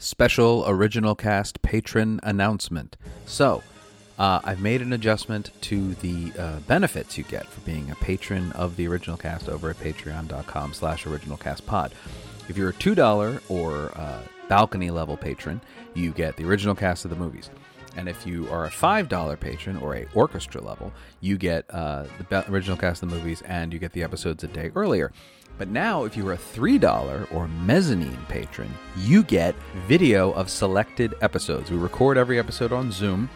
special original cast patron announcement. So, uh, I've made an adjustment to the uh, benefits you get for being a patron of the original cast over at patreon.com slash originalcastpod. If you're a $2 or uh, balcony level patron, you get the original cast of the movies. And if you are a $5 patron or a orchestra level, you get uh, the original cast of the movies and you get the episodes a day earlier. But now, if you're a $3 or mezzanine patron, you get video of selected episodes. We record every episode on Zoom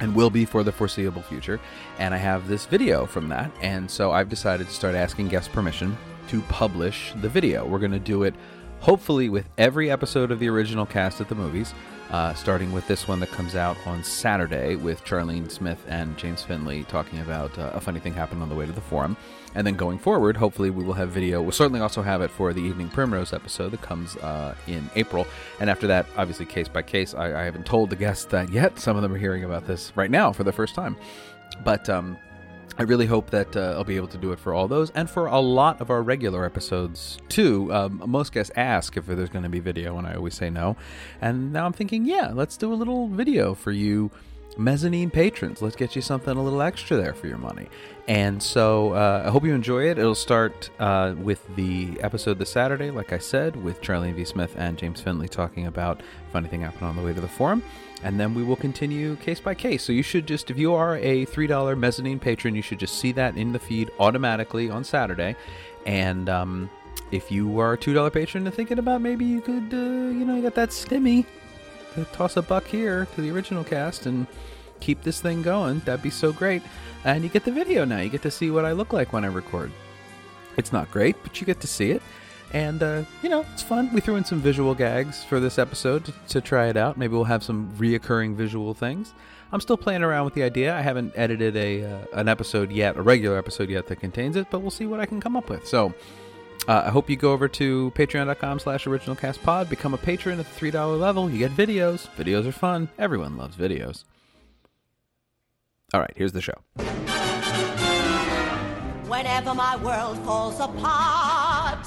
and will be for the foreseeable future. And I have this video from that. And so I've decided to start asking guest permission to publish the video. We're going to do it hopefully with every episode of the original cast at the movies. Uh, starting with this one that comes out on Saturday with Charlene Smith and James Finley talking about uh, a funny thing happened on the way to the forum. And then going forward, hopefully we will have video. We'll certainly also have it for the Evening Primrose episode that comes uh, in April. And after that, obviously, case by case, I, I, haven't told the guests that yet. Some of them are hearing about this right now for the first time. But um, I really hope that uh, I'll be able to do it for all those and for a lot of our regular episodes too. Um, most guests ask if there's going to be video, and I always say no. And now I'm thinking, yeah, let's do a little video for you mezzanine patrons. Let's get you something a little extra there for your money. And so uh, I hope you enjoy it. It'll start uh, with the episode this Saturday, like I said, with Charlene V. Smith and James Finley talking about funny thing happened on the way to the forum and then we will continue case by case. So you should just, if you are a $3 mezzanine patron, you should just see that in the feed automatically on Saturday. And um, if you are a $2 patron and thinking about maybe you could, uh, you know, you got that stimmy, toss a buck here to the original cast and keep this thing going, that'd be so great. And you get the video now. You get to see what I look like when I record. It's not great, but you get to see it. And, uh, you know, it's fun. We threw in some visual gags for this episode to, to, try it out. Maybe we'll have some reoccurring visual things. I'm still playing around with the idea. I haven't edited a uh, an episode yet, a regular episode yet that contains it, but we'll see what I can come up with. So uh, I hope you go over to patreon.com slash originalcastpod, become a patron at the $3 level. You get videos. Videos are fun. Everyone loves videos. All right, here's the show. Whenever my world falls apart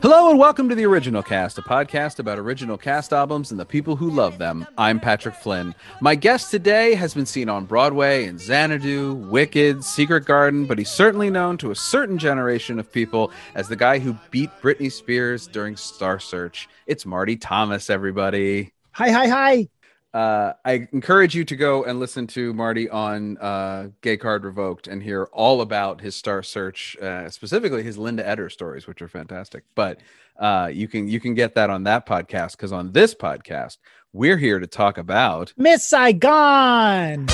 Hello and welcome to the Original Cast, a podcast about original cast albums and the people who love them. I'm Patrick Flynn. My guest today has been seen on Broadway in Xanadu, Wicked, Secret Garden, but he's certainly known to a certain generation of people as the guy who beat Britney Spears during Star Search. It's Marty Thomas, everybody. Hi, hi, hi. Uh, I encourage you to go and listen to Marty on uh, Gay Card Revoked and hear all about his Star Search, uh, specifically his Linda Eder stories, which are fantastic. But uh, you can you can get that on that podcast because on this podcast we're here to talk about Miss Saigon.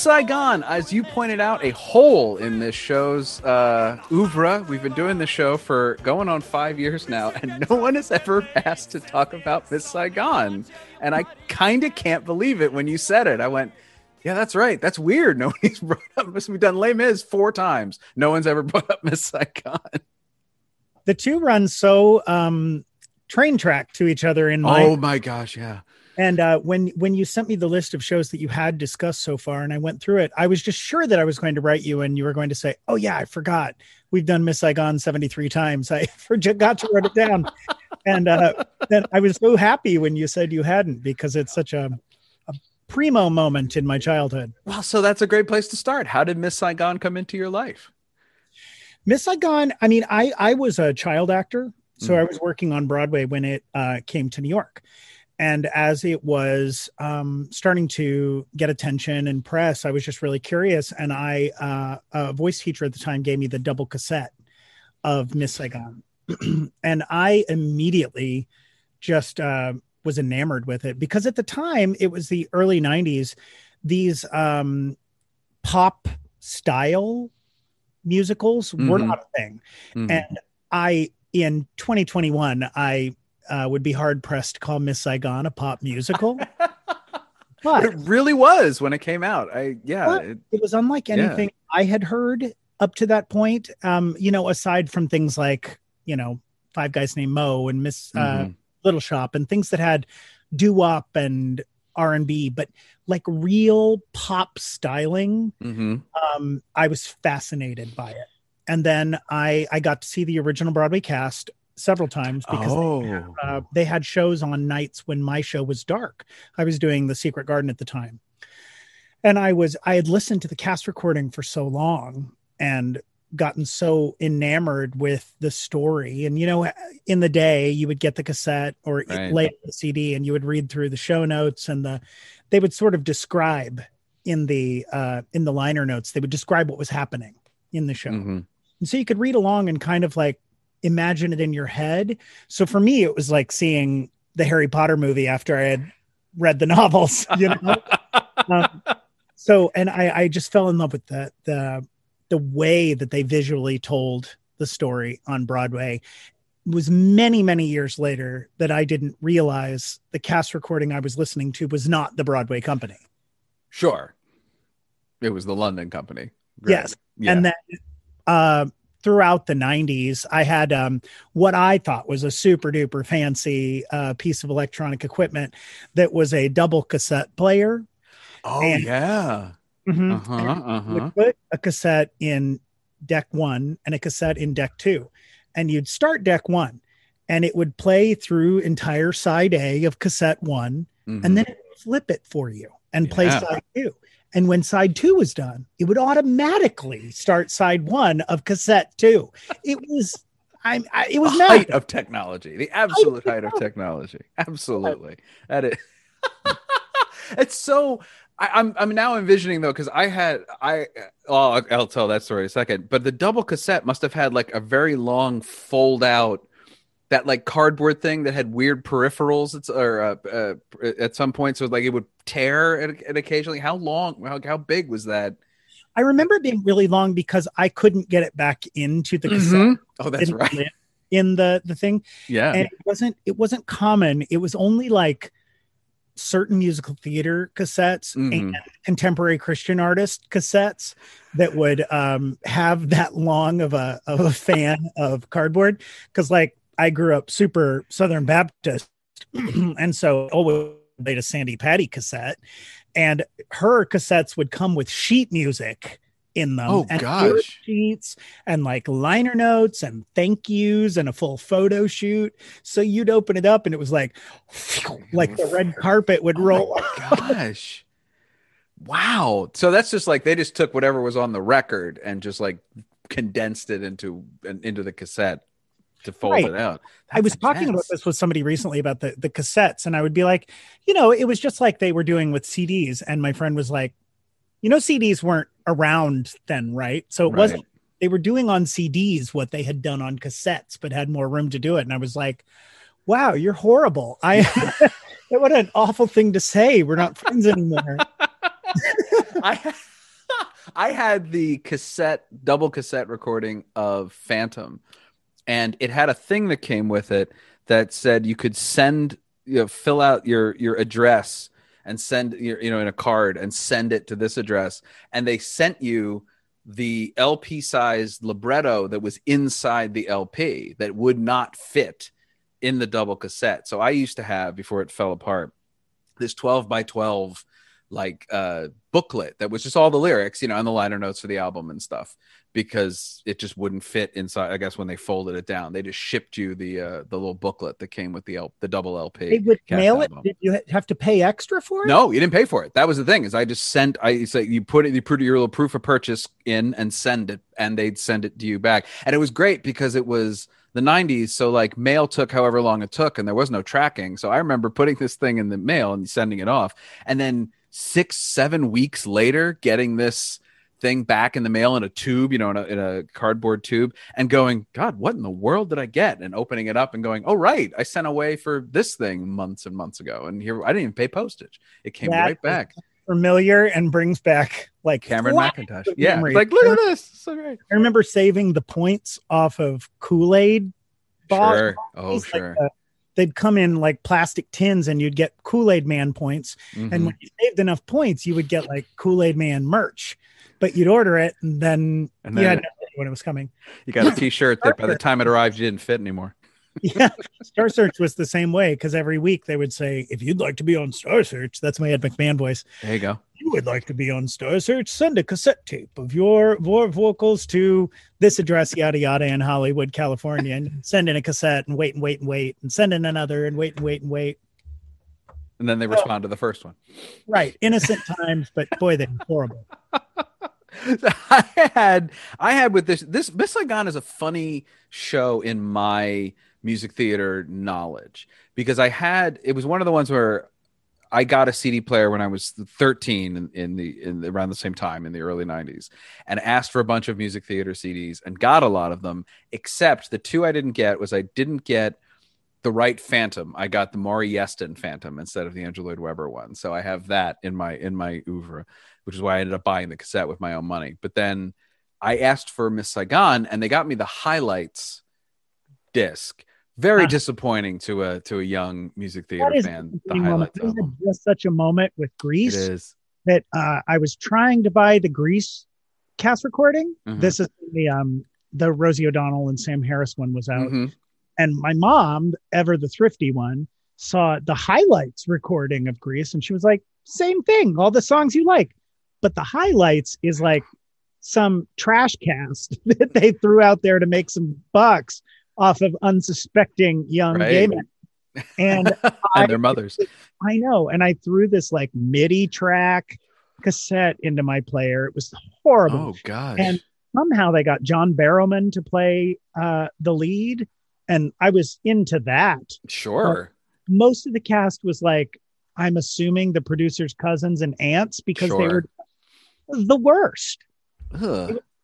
Saigon, as you pointed out, a hole in this show's uh, oeuvre. We've been doing the show for going on five years now, and no one has ever asked to talk about Miss Saigon. And I kind of can't believe it when you said it. I went, yeah, that's right. That's weird. Nobody's brought up. We've done Les Mis four times. No one's ever brought up Miss Saigon. The two run so um, train track to each other in my. Oh my gosh! Yeah. And uh, when when you sent me the list of shows that you had discussed so far, and I went through it, I was just sure that I was going to write you, and you were going to say, "Oh yeah, I forgot. We've done Miss Saigon seventy three times. I forgot to write it down." and uh, then I was so happy when you said you hadn't because it's such a, a primo moment in my childhood. Well, so that's a great place to start. How did Miss Saigon come into your life? Miss Saigon. I mean, I I was a child actor, so mm. I was working on Broadway when it uh, came to New York and as it was um, starting to get attention and press, I was just really curious. And I, uh, a voice teacher at the time, gave me the double cassette of Miss Saigon, and I immediately just uh, was enamored with it because at the time it was the early '90s. These um, pop style musicals were Mhm. not a thing, Mhm. and I in 2021 I uh, would be hard pressed to call Miss Saigon a pop musical. but it really was when it came out. I yeah. It- it was unlike Yeah. anything I had heard up to that point. Um, you know, aside from things like, you know, Five Guys Named Mo and Miss uh, mhm. Little Shop and things that had doo wop and R and B, but like real pop styling, Mhm. um, I was fascinated by it. And then I I got to see the original Broadway cast several times because Oh. uh, they had shows on nights when my show was dark. I was doing The Secret Garden at the time. And I was I had listened to the cast recording for so long and gotten so enamored with the story. And you know, in the day you would get the cassette or Right. lay the CD and you would read through the show notes and the they would sort of describe in the uh in the liner notes, they would describe what was happening in the show. Mhm. And so you could read along and kind of like imagine it in your head. So for me, it was like seeing the Harry Potter movie after I had read the novels, you know? um, so, and I, I just fell in love with the, the, the way that they visually told the story on Broadway. It was many, many years later that I didn't realize the cast recording I was listening to was not the Broadway company. Sure. It was the London company. Right. Yes. Yeah. And then uh, throughout the 90s, I had um, what I thought was a super duper fancy uh, piece of electronic equipment that was a double cassette player. oh and- yeah. Mhm. Uh-huh. Uh-huh. would put a cassette in deck one and a cassette in deck two. And you'd start deck one and it would play through entire side A of cassette one Mhm. and then it would flip it for you and play side two. And when side two was done, it would automatically start side one of cassette two. It was, I, I it was the height of technology, the absolute height of technology. Absolutely, that is. it's so. I, I'm I'm now envisioning though because I had I uh, oh I'll, I'll tell that story in a second. But the double cassette must have had like a very long fold out that like cardboard thing that had weird peripherals. It's or uh, uh, at some point so like it would tear at, at occasionally. How long? How, how big was that? I remember it being really long because I couldn't get it back into the cassette. Mhm. Oh, that's Didn't right. In the the thing, Yeah. and it wasn't it wasn't common. It was only like certain musical theater cassettes Mhm. and contemporary Christian artist cassettes that would um, have that long of a of a fan of cardboard. Because like I grew up super Southern Baptist, and so always played a Sandi Patty cassette, and her cassettes would come with sheet music in them. Oh, and gosh. sheets and like liner notes and thank yous and a full photo shoot. So you'd open it up and it was like, like the red carpet would Oh roll. gosh. Wow. So that's just like they just took whatever was on the record and just like condensed it into into the cassette to fold Right. it out. I was That's talking about this with somebody recently about the the cassettes, and I would be like, you know, it was just like they were doing with CDs, and my friend was like, you know, CDs weren't around then, right? So it Right. wasn't. They were doing on CDs what they had done on cassettes, but had more room to do it. And I was like, wow, you're horrible. I what an awful thing to say. We're not friends anymore. I I had the cassette double cassette recording of Phantom, and it had a thing that came with it that said you could send you know fill out your your address and send your you know in a card and send it to this address, and they sent you the LP sized libretto that was inside the LP that would not fit in the double cassette. So I used to have before it fell apart this 12 by 12 like uh booklet that was just all the lyrics, you know, and the liner notes for the album and stuff because it just wouldn't fit inside. I guess when they folded it down, they just shipped you the uh the little booklet that came with the L- the double LP. They would mail it. Did you have to pay extra for it? No, you didn't pay for it. That was the thing. Is I just sent. I say you put it, you put your little proof of purchase in and send it, and they'd send it to you back. And it was great because it was the 90s. So like mail took however long it took and there was no tracking. So I remember putting this thing in the mail and sending it off. And then six, seven weeks later, getting this thing back in the mail in a tube, you know, in a, in a cardboard tube, and going, God, what in the world did I get? And opening it up and going, Oh, right, I sent away for this thing months and months ago, and here I didn't even pay postage. It came That right back. Familiar and brings back like Cameron Mackintosh. Yeah, memory. like look at this, so great. I remember saving the points off of Kool Aid. Sure. Oh, Like, sure. uh, they'd come in like plastic tins, and you'd get Kool Aid Man points. Mhm. And when you saved enough points, you would get like Kool Aid Man merch. But you'd order it, and then And you had no idea when it was coming. you got a T-shirt that by the time it arrived, you didn't fit anymore. Yeah, Star Search was the same way because every week they would say, "If you'd like to be on Star Search," that's my Ed McMahon voice. There you go. You would like to be on Star Search? Send a cassette tape of your vo- vocals to this address, yada yada, in Hollywood, California, and send in a cassette and wait and wait and wait and send in another and wait and wait and wait. And then they respond to the first one. Right, innocent times, but boy, they're horrible. I had I had with this this Miss Saigon is a funny show in my music theater knowledge because I had it was one of the ones where I got a CD player when I was 13 in, in the in the, around the same time in the early 90s and asked for a bunch of music theater CDs and got a lot of them except the two I didn't get was I didn't get the right Phantom. I got the Maury Yeston Phantom instead of the Andrew Lloyd Webber one. So I have that in my in my oeuvre, which is why I ended up buying the cassette with my own money. But then I asked for Miss Saigon, and they got me the highlights disc. Very Ah. disappointing to a to a young music theater fan. The highlights We had album. just such a moment with It Grease that uh, I was trying to buy the Grease cast recording. Mhm. This is the um the Rosie O'Donnell and Sam Harris one was out. Mhm. And my mom, ever the thrifty one, saw the highlights recording of Grease, and she was like, "Same thing, all the songs you like." But the highlights is like some trash cast that they threw out there to make some bucks off of unsuspecting young Right. gay men. And I- their mothers. I know, and I threw this like MIDI track cassette into my player. It was horrible. Oh gosh. And somehow they got John Barrowman to play uh, the lead, and I was into that. sure. Most of the cast was like, I'm assuming the producers' cousins and aunts because they were the worst,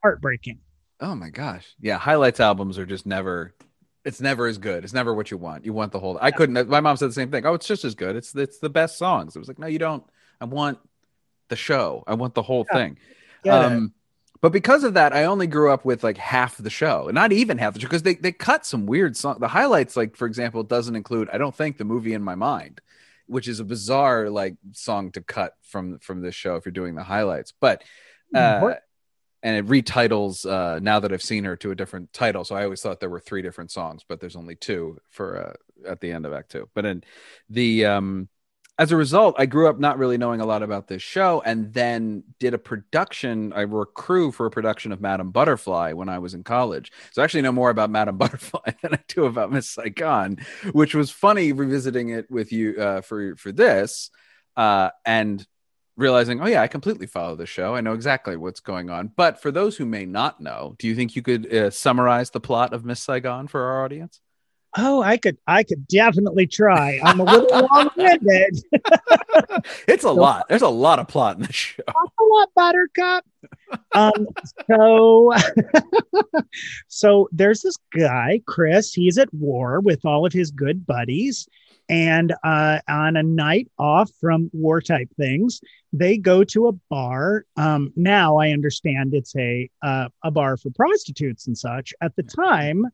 heartbreaking. Oh my gosh. Yeah, highlights albums are just never it's never as good. It's never what you want. You want the whole I couldn't my mom said the same thing. Oh, it's just as good. It's it's the best songs. It was like, no, you don't. I want the show. I want the whole Yeah. thing. Get? Um but because of that, I only grew up with like half the show, not even half the show, because they, they cut some weird songs. The highlights, like for example, doesn't include, I don't think, the movie in my mind, which is a bizarre like song to cut from from this show if you're doing the highlights. But uh, What? and it retitles uh, now that I've seen her to a different title. So I always thought there were three different songs, but there's only two for uh, at the end of Act Two. But in the um, as a result, I grew up not really knowing a lot about this show, and then did a production. I were a crew for a production of Madame Butterfly when I was in college. So I actually know more about Madame Butterfly than I do about Miss Saigon, which was funny revisiting it with you uh, for for this, uh, and realizing, oh yeah, I completely follow the show. I know exactly what's going on. But for those who may not know, do you think you could uh, summarize the plot of Miss Saigon for our audience? Oh, I could, I could definitely try. I'm a little long-winded. it's a lot. There's a lot of plot in the show. A lot, Buttercup. Um, so, so there's this guy, Chris. He's at war with all of his good buddies, and uh, on a night off from war type things, they go to a bar. Um, now I understand it's a uh, a bar for prostitutes and such. At the time,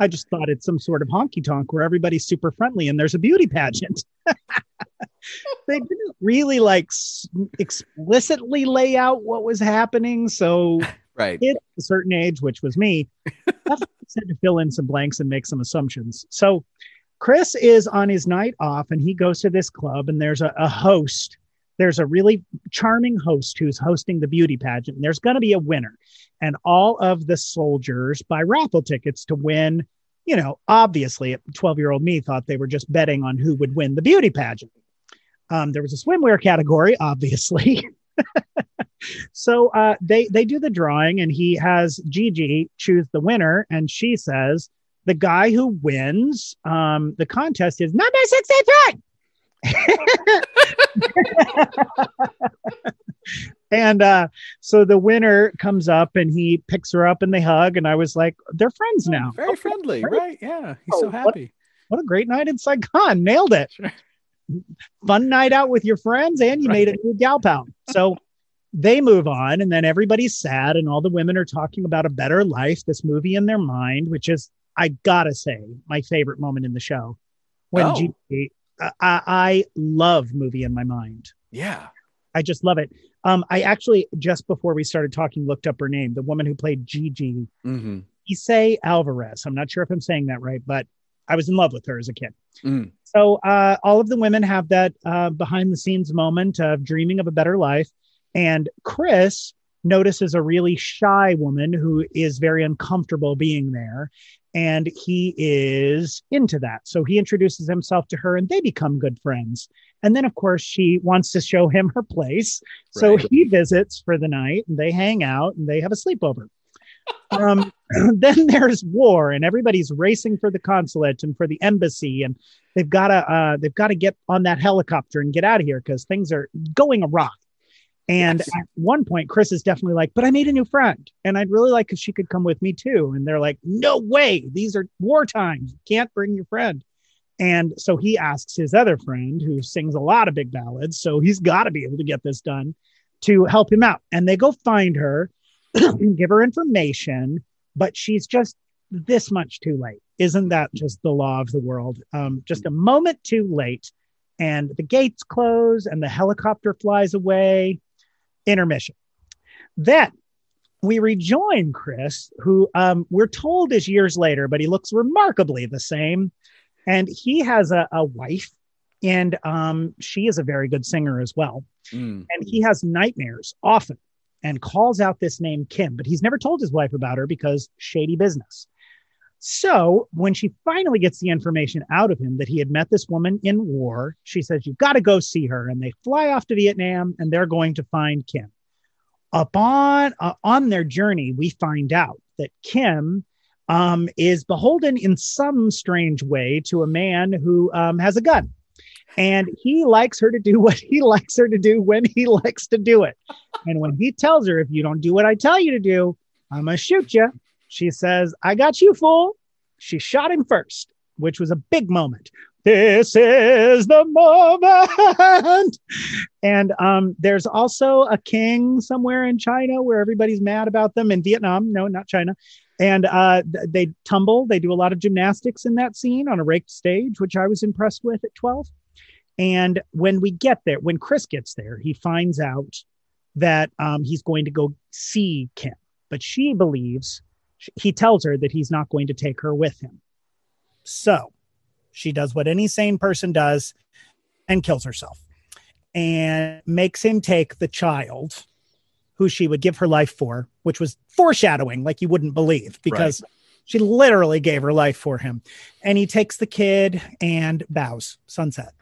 I just thought it's some sort of honky tonk where everybody's super friendly and there's a beauty pageant. they didn't really like s- explicitly lay out what was happening. So Right. at a certain age, which was me, had to fill in some blanks and make some assumptions. So Chris is on his night off and he goes to this club and there's a, a host. There's a really charming host who's hosting the beauty pageant. And there's going to be a winner. And all of the soldiers buy raffle tickets to win. You know, obviously, 12 year old me thought they were just betting on who would win the beauty pageant. Um, there was a swimwear category, obviously. so uh, they they do the drawing, and he has Gigi choose the winner, and she says the guy who wins um, the contest is number 63. and uh, so the winner comes up and he picks her up and they hug. And I was like, they're friends now. Very friendly, Right. right? Yeah, he's Oh, so happy. What a great night in Saigon. Nailed it. Sure. Fun night out with your friends and you made a new gal pal. So they move on and then everybody's sad and all the women are talking about a better life, this movie in their mind, which is, I gotta say, my favorite moment in the show. When Oh. Gigi, I, I love movie in my mind. Yeah. I just love it. Um, I actually just before we started talking looked up her name, the woman who played Gigi, Mm-hmm. Isay Alvarez. I'm not sure if I'm saying that right, but I was in love with her as a kid. Mm. So uh, all of the women have that uh, behind the scenes moment of dreaming of a better life, and Chris notices a really shy woman who is very uncomfortable being there. And he is into that. So he introduces himself to her and they become good friends. And then, of course, she wants to show him her place. So he visits for the night and they hang out and they have a sleepover. Um, then there's war and everybody's racing for the consulate and for the embassy and they've got to uh, they've got to get on that helicopter and get out of here because things are going awry. And Yes. at one point, Chris is definitely like, "But I made a new friend, and I'd really like if she could come with me too." And they're like, "No way! These are war times. You can't bring your friend." And so he asks his other friend, who sings a lot of big ballads, so he's got to be able to get this done, to help him out. And they go find her, and give her information, but she's just this much too late. Isn't that just the law of the world? Um, just a moment too late, and the gates close, and the helicopter flies away. Intermission. Then we rejoin Chris, who um, we're told is years later, but he looks remarkably the same. And he has a, a wife, and um, she is a very good singer as well. Mm. And he has nightmares often and calls out this name Kim, but he's never told his wife about her because shady business. So when she finally gets the information out of him that he had met this woman in war, she says, You've got to go see her. And they fly off to Vietnam and they're going to find Kim. Upon uh, on their journey, we find out that Kim um, is beholden in some strange way to a man who um, has a gun. And he likes her to do what he likes her to do when he likes to do it. And when he tells her, if you don't do what I tell you to do, I'm going to shoot you, she says, I got you, fool. She shot him first, which was a big moment. This is the moment. And um, there's also a king somewhere in China where everybody's mad about them. In Vietnam, no, not China. And uh, they tumble. They do a lot of gymnastics in that scene on a raked stage, which I was impressed with at 12. And when we get there, when Chris gets there, he finds out that um, he's going to go see Kim, but she believes he tells her that he's not going to take her with him. So she does what any sane person does and kills herself and makes him take the child who she would give her life for, which was foreshadowing like you wouldn't believe because she literally gave her life for him. And he takes the kid and bows sunset.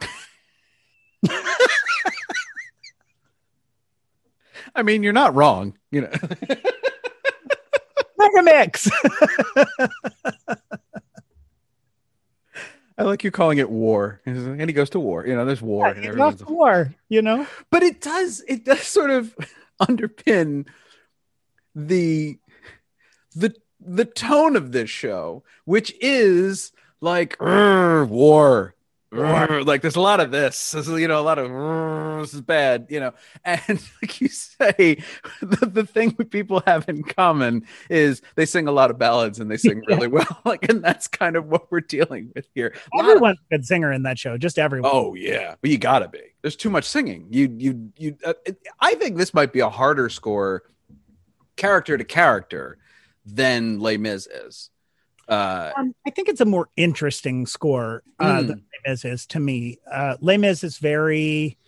I mean, you're not wrong. You know. Mega mix. I like you calling it war, and he goes to war. You know, there's war, and He everyone's- war, you know? but it does it does sort of underpin the the the tone of this show, which is like war. Urgh," Like there's a lot of this, This is, you know, a lot of this is bad, you know, and like you say, the, the thing that people have in common is they sing a lot of ballads and they sing really well, like, and that's kind of what we're dealing with here. Of- Everyone's a good singer in that show, just everyone. Oh yeah, but you gotta be. There's too much singing. You you you. Uh, I think this might be a harder score, character to character, than Les Mis is. Uh, Um, I think it's a more interesting score uh, Mm. than Les Mis is to me. Uh, Les Mis is very,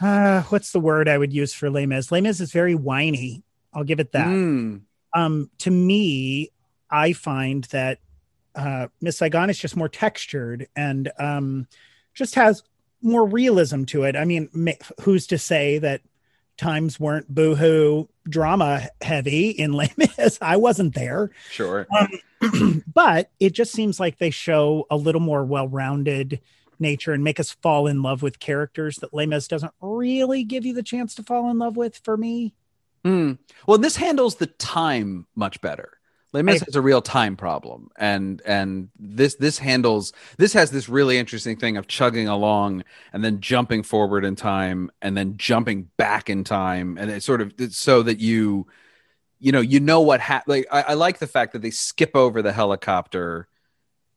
uh, what's the word I would use for Les Mis? Les Mis is very whiny. I'll give it that. mm, Um, to me, I find that uh, Miss Saigon is just more textured and um, just has more realism to it. I mean, ma- who's to say that times weren't boohoo drama heavy in Les Mis. I wasn't there. Sure. Um, but it just seems like they show a little more well-rounded nature and make us fall in love with characters that Les Mis doesn't really give you the chance to fall in love with for me. Mm. Well, this handles the time much better. Les Mis I, has a real time problem, and and this this handles this has this really interesting thing of chugging along and then jumping forward in time and then jumping back in time, and it's sort of so that you you know you know what happened. Like I, I like the fact that they skip over the helicopter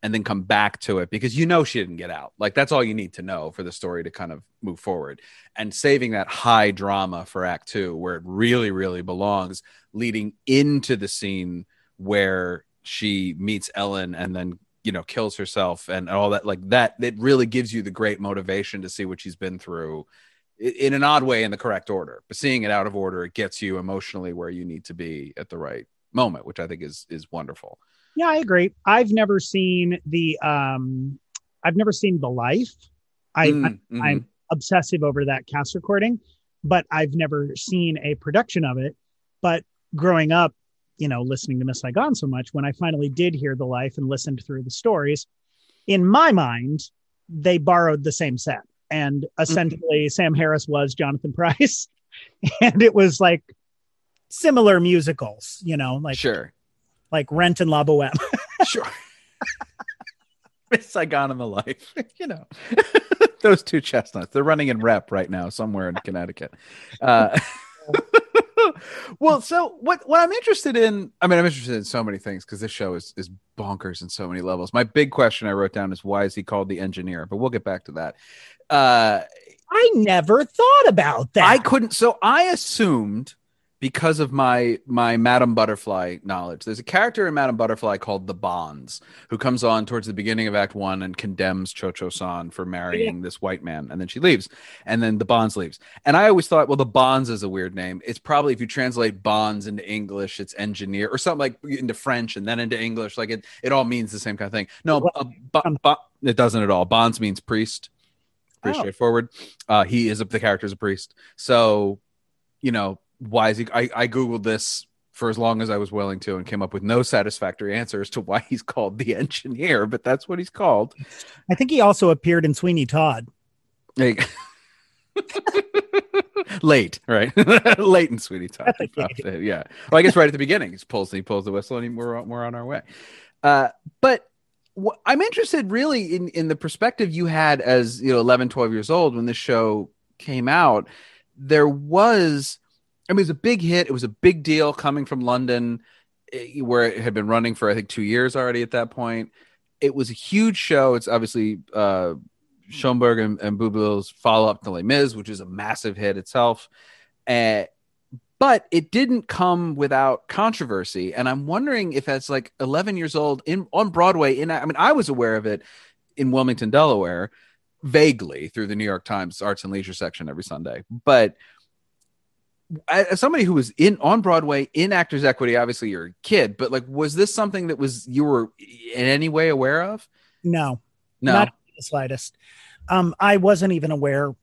and then come back to it because you know she didn't get out. Like that's all you need to know for the story to kind of move forward. And saving that high drama for act 2 where it really really belongs leading into the scene where she meets Ellen and then you know kills herself and all that like that it really gives you the great motivation to see what she's been through in an odd way in the correct order. But seeing it out of order it gets you emotionally where you need to be at the right moment which i think is is wonderful. Yeah i agree. I've never seen the um i've never seen the life. I mm, mm-hmm. i'm obsessive over that cast recording but i've never seen a production of it. But growing up you know, listening to Miss Saigon so much, when I finally did hear the life and listened through the stories, in my mind, they borrowed the same set. And essentially, mm-hmm. Sam Harris was Jonathan Pryce. and it was like similar musicals, you know, like sure, like Rent and La Boheme. sure. Miss Saigon and the Life, you know, those two chestnuts. They're running in rep right now somewhere in Connecticut. Uh, well, so what what I'm interested in, I mean, I'm interested in so many things because this show is is bonkers in so many levels. My big question I wrote down is why is he called the engineer? But we'll get back to that. Uh, I never thought about that. I couldn't. So I assumed because of my my Madame Butterfly knowledge. There's a character in Madame Butterfly called the Bonze who comes on towards the beginning of Act One and condemns Cho Cho San for marrying yeah. this white man, and then she leaves, and then the Bonze leaves. And I always thought, well, the Bonze is a weird name. It's probably if you translate Bonze into English, it's engineer or something like into French and then into English, like it it all means the same kind of thing. No, well, uh, bo- um, bo- it doesn't at all. Bonze means priest. Pretty oh. straightforward. Uh, he is a, the character is a priest, so you know why is he? I, I googled this for as long as I was willing to and came up with no satisfactory answer as to why he's called the engineer, but that's what he's called. I think he also appeared in Sweeney Todd. Hey. Late, right? Late in Sweeney Todd. Yeah. Well, I guess right at the beginning, he pulls he pulls the whistle, and we're we're on our way. Uh, but wh- I'm interested really in in the perspective you had as you know 11, 12 years old when this show came out. There was I mean, it was a big hit. It was a big deal coming from London, eh, where it had been running for I think two years already at that point. It was a huge show. It's obviously uh, Schoenberg and, and Boublil's follow up to Les Mis, which is a massive hit itself. Uh, but it didn't come without controversy, and I'm wondering if that's like 11 years old in on Broadway. In I mean, I was aware of it in Wilmington, Delaware, vaguely through the New York Times Arts and Leisure section every Sunday, but as somebody who was in on Broadway in Actors Equity, obviously you're a kid, but like, was this something that was you were in any way aware of? No, no, not the slightest. Um, I wasn't even aware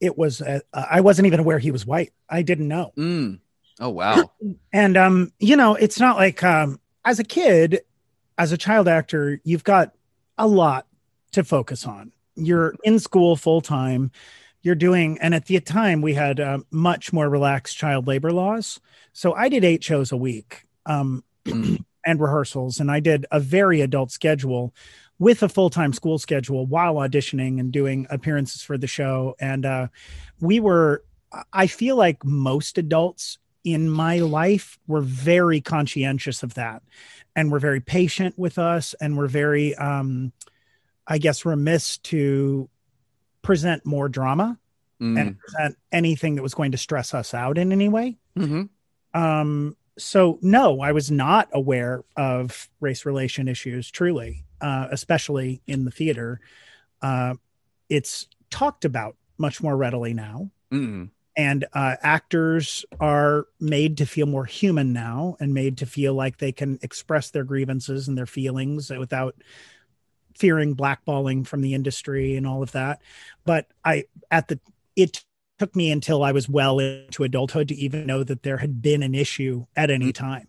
it was. Uh, I wasn't even aware he was white. I didn't know. Mm. Oh wow! and um, you know, it's not like um, as a kid, as a child actor, you've got a lot to focus on. You're in school full time you're doing and at the time we had uh, much more relaxed child labor laws. So i did eight shows a week um, and rehearsals and i did a very adult schedule with a full-time school schedule while auditioning and doing appearances for the show. And uh, we were i feel like most adults in my life were very conscientious of that and were very patient with us and were very um, i guess remiss to present more drama mm. and present anything that was going to stress us out in any way. Mm-hmm. Um, so no, I was not aware of race relation issues. Truly, uh, especially in the theater, uh, it's talked about much more readily now. Mm. And uh, actors are made to feel more human now, and made to feel like they can express their grievances and their feelings without fearing blackballing from the industry and all of that. But I, at the, it took me until I was well into adulthood to even know that there had been an issue at any Mm-hmm. time.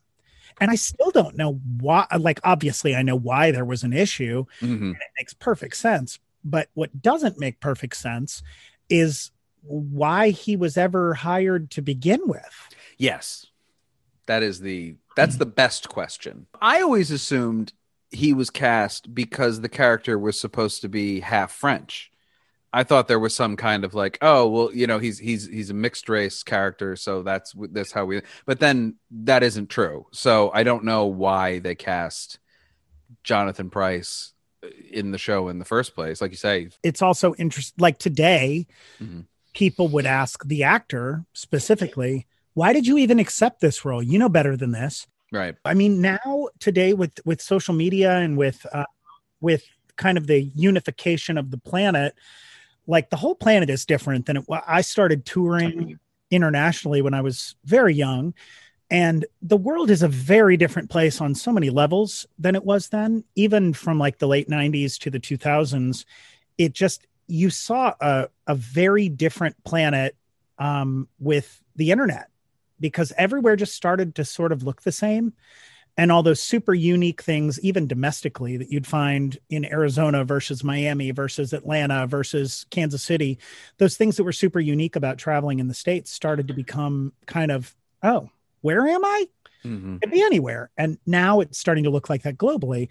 And I still don't know why. Like, obviously, I know why there was an issue. Mhm. It makes perfect sense. But what doesn't make perfect sense is why he was ever hired to begin with. Yes. That is the that's the best question. I always assumed he was cast because the character was supposed to be half French. I thought there was some kind of like, oh, well, you know, he's he's he's a mixed race character, so that's that's how we. But then that isn't true. So I don't know why they cast Jonathan Pryce in the show in the first place. Like you say, It's also interesting. Like today, Mhm. people would ask the actor specifically, why did you even accept this role? You know better than this. Right? I mean, now today with with social media and with uh, with kind of the unification of the planet, like the whole planet is different than it. I started touring internationally when I was very young, and the world is a very different place on so many levels than it was then. Even from like the late '90s to the 2000s, it just you saw a a very different planet um, with the internet because everywhere just started to sort of look the same. And all those super unique things even domestically that you'd find in Arizona versus Miami versus Atlanta versus Kansas City those things that were super unique about traveling in the states started to become kind of oh where am I? Mhm. could be anywhere. And now it's starting to look like that globally.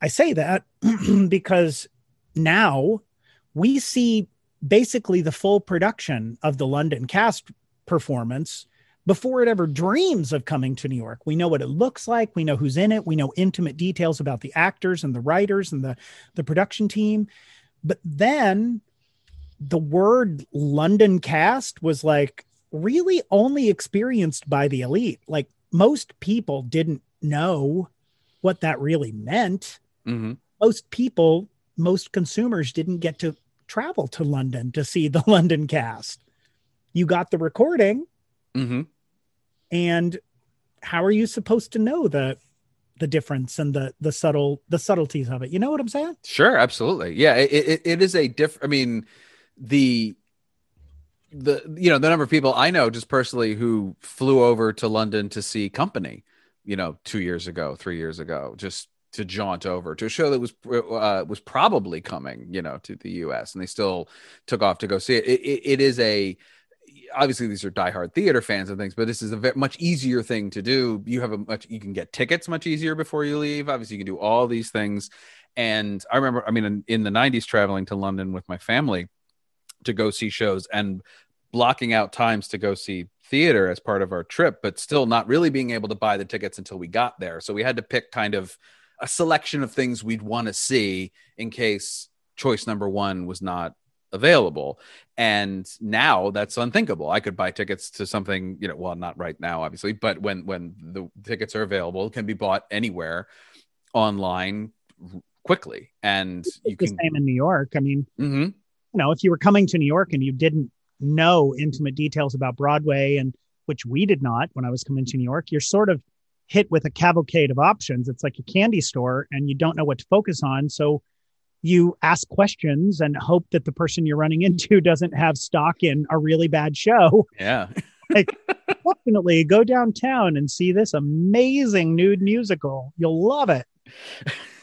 I say that because now we see basically the full production of the London cast performance before it ever dreams of coming to New York. We know what it looks like, we know who's in it, we know intimate details about the actors and the writers and the the production team. But then the word London cast was like really only experienced by the elite. Like most people didn't know what that really meant. Mhm. Most people, most consumers didn't get to travel to London to see the London cast. You got the recording, Mhm. And how are you supposed to know the the difference and the the subtle the subtleties of it? You know what I'm saying? Sure, absolutely. Yeah, it, it, it is a diff. I mean, the the you know the number of people I know just personally who flew over to London to see Company, you know, two years ago, three years ago, just to jaunt over to a show that was uh, was probably coming, you know, to the U.S. and they still took off to go see it. It, it, it is a obviously these are diehard theater fans and things, but this is a ve- much easier thing to do. You have a much you can get tickets much easier before you leave. Obviously, you can do all these things. And I remember, I mean, in, in the '90s, traveling to London with my family to go see shows and blocking out times to go see theater as part of our trip, but still not really being able to buy the tickets until we got there. So we had to pick kind of a selection of things we'd want to see in case choice number one was not available. And now that's unthinkable. I could buy tickets to something, you know, well, not right now, obviously, but when when the tickets are available, can be bought anywhere online quickly. And you the can same in New York. I mean, Mhm. you know, if you were coming to New York and you didn't know intimate details about Broadway and which we did not when I was coming to New York, you're sort of hit with a cavalcade of options. It's like a candy store and you don't know what to focus on. So you ask questions and hope that the person you're running into doesn't have stock in a really bad show. yeah. like Definitely go downtown and see this amazing nude musical. You'll love it.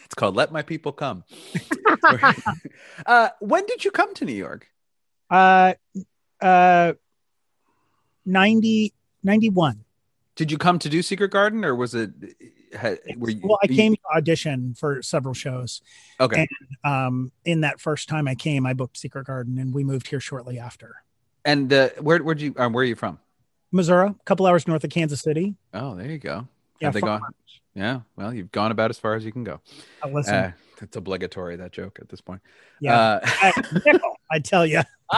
It's called Let My People Come. uh, when did you come to New York? Uh, uh, 90, 91. Did you come to do Secret Garden or was it? Had, were you, well, I you- came to audition for several shows. Okay. Um, in that first time I came, I booked Secret Garden, and we moved here shortly after. And uh, where where'd you? Um, where are you from? Missouri, a couple hours north of Kansas City. Oh, there you go. Yeah, Have they gone? Yeah. Well, you've gone about as far as you can go. uh, listen, Uh, it's obligatory that joke at this point. yeah, I, I tell you,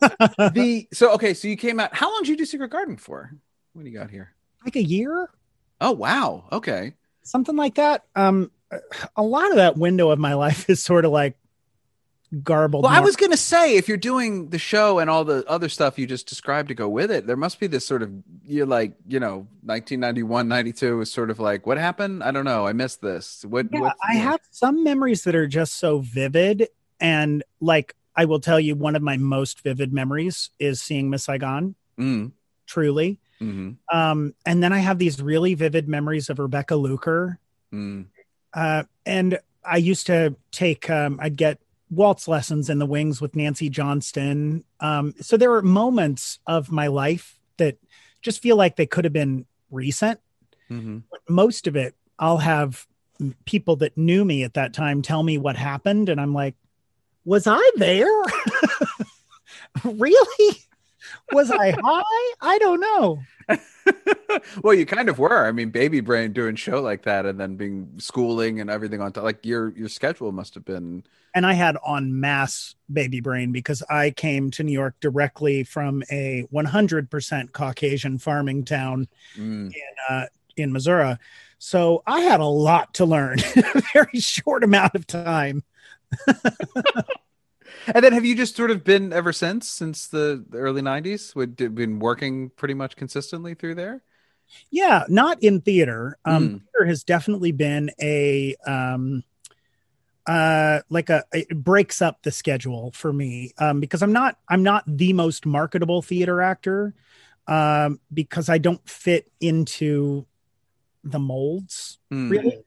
Uh, the so okay, so you came out. How long did you do Secret Garden for? What do you got here? like a year, Oh wow. Okay. something like that. Um, a lot of that window of my life is sort of like garbled. Well, I was gonna say if you're doing the show and all the other stuff you just described to go with it, there must be this sort of you're like you know 1991, 92 is sort of like what happened? I don't know. I missed this. What? Yeah, I have some memories that are just so vivid and like I will tell you one of my most vivid memories is seeing Miss Saigon. Mm. Truly. hmm Um, and then I have these really vivid memories of Rebecca Luker. Mm. Uh, and I used to take, um, I'd get waltz lessons in the wings with Nancy Johnston. Um, so there were moments of my life that just feel like they could have been recent. hmm But most of it, I'll have people that knew me at that time tell me what happened. And I'm like, was I there? really? Was I high? I don't know. well, you kind of were. I mean, baby brain doing show like that, and then being schooling and everything on top. Like your your schedule must have been. and I had on mass baby brain because I came to New York directly from a 100% Caucasian farming town Mm. uh, in Missouri. So I had a lot to learn in a very short amount of time. And then have you just sort of been ever since, since the, early '90s? Would been working pretty much consistently through there? Yeah, not in theater. Um, Mm. Theater has definitely been a um, uh, like a it breaks up the schedule for me um, because I'm not I'm not the most marketable theater actor um, because I don't fit into the molds Mm. really.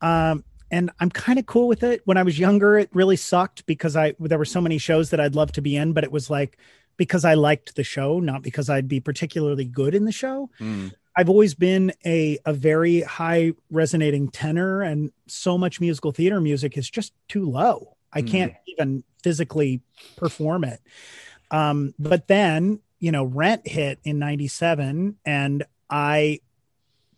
Um, and I'm kind of cool with it. When I was younger, it really sucked because I there were so many shows that I'd love to be in, but it was like because I liked the show, not because I'd be particularly good in the show. Mm. I've always been a a very high resonating tenor, and so much musical theater music is just too low. I Mm. can't even physically perform it. Um, but then, you know, Rent hit in '97, and I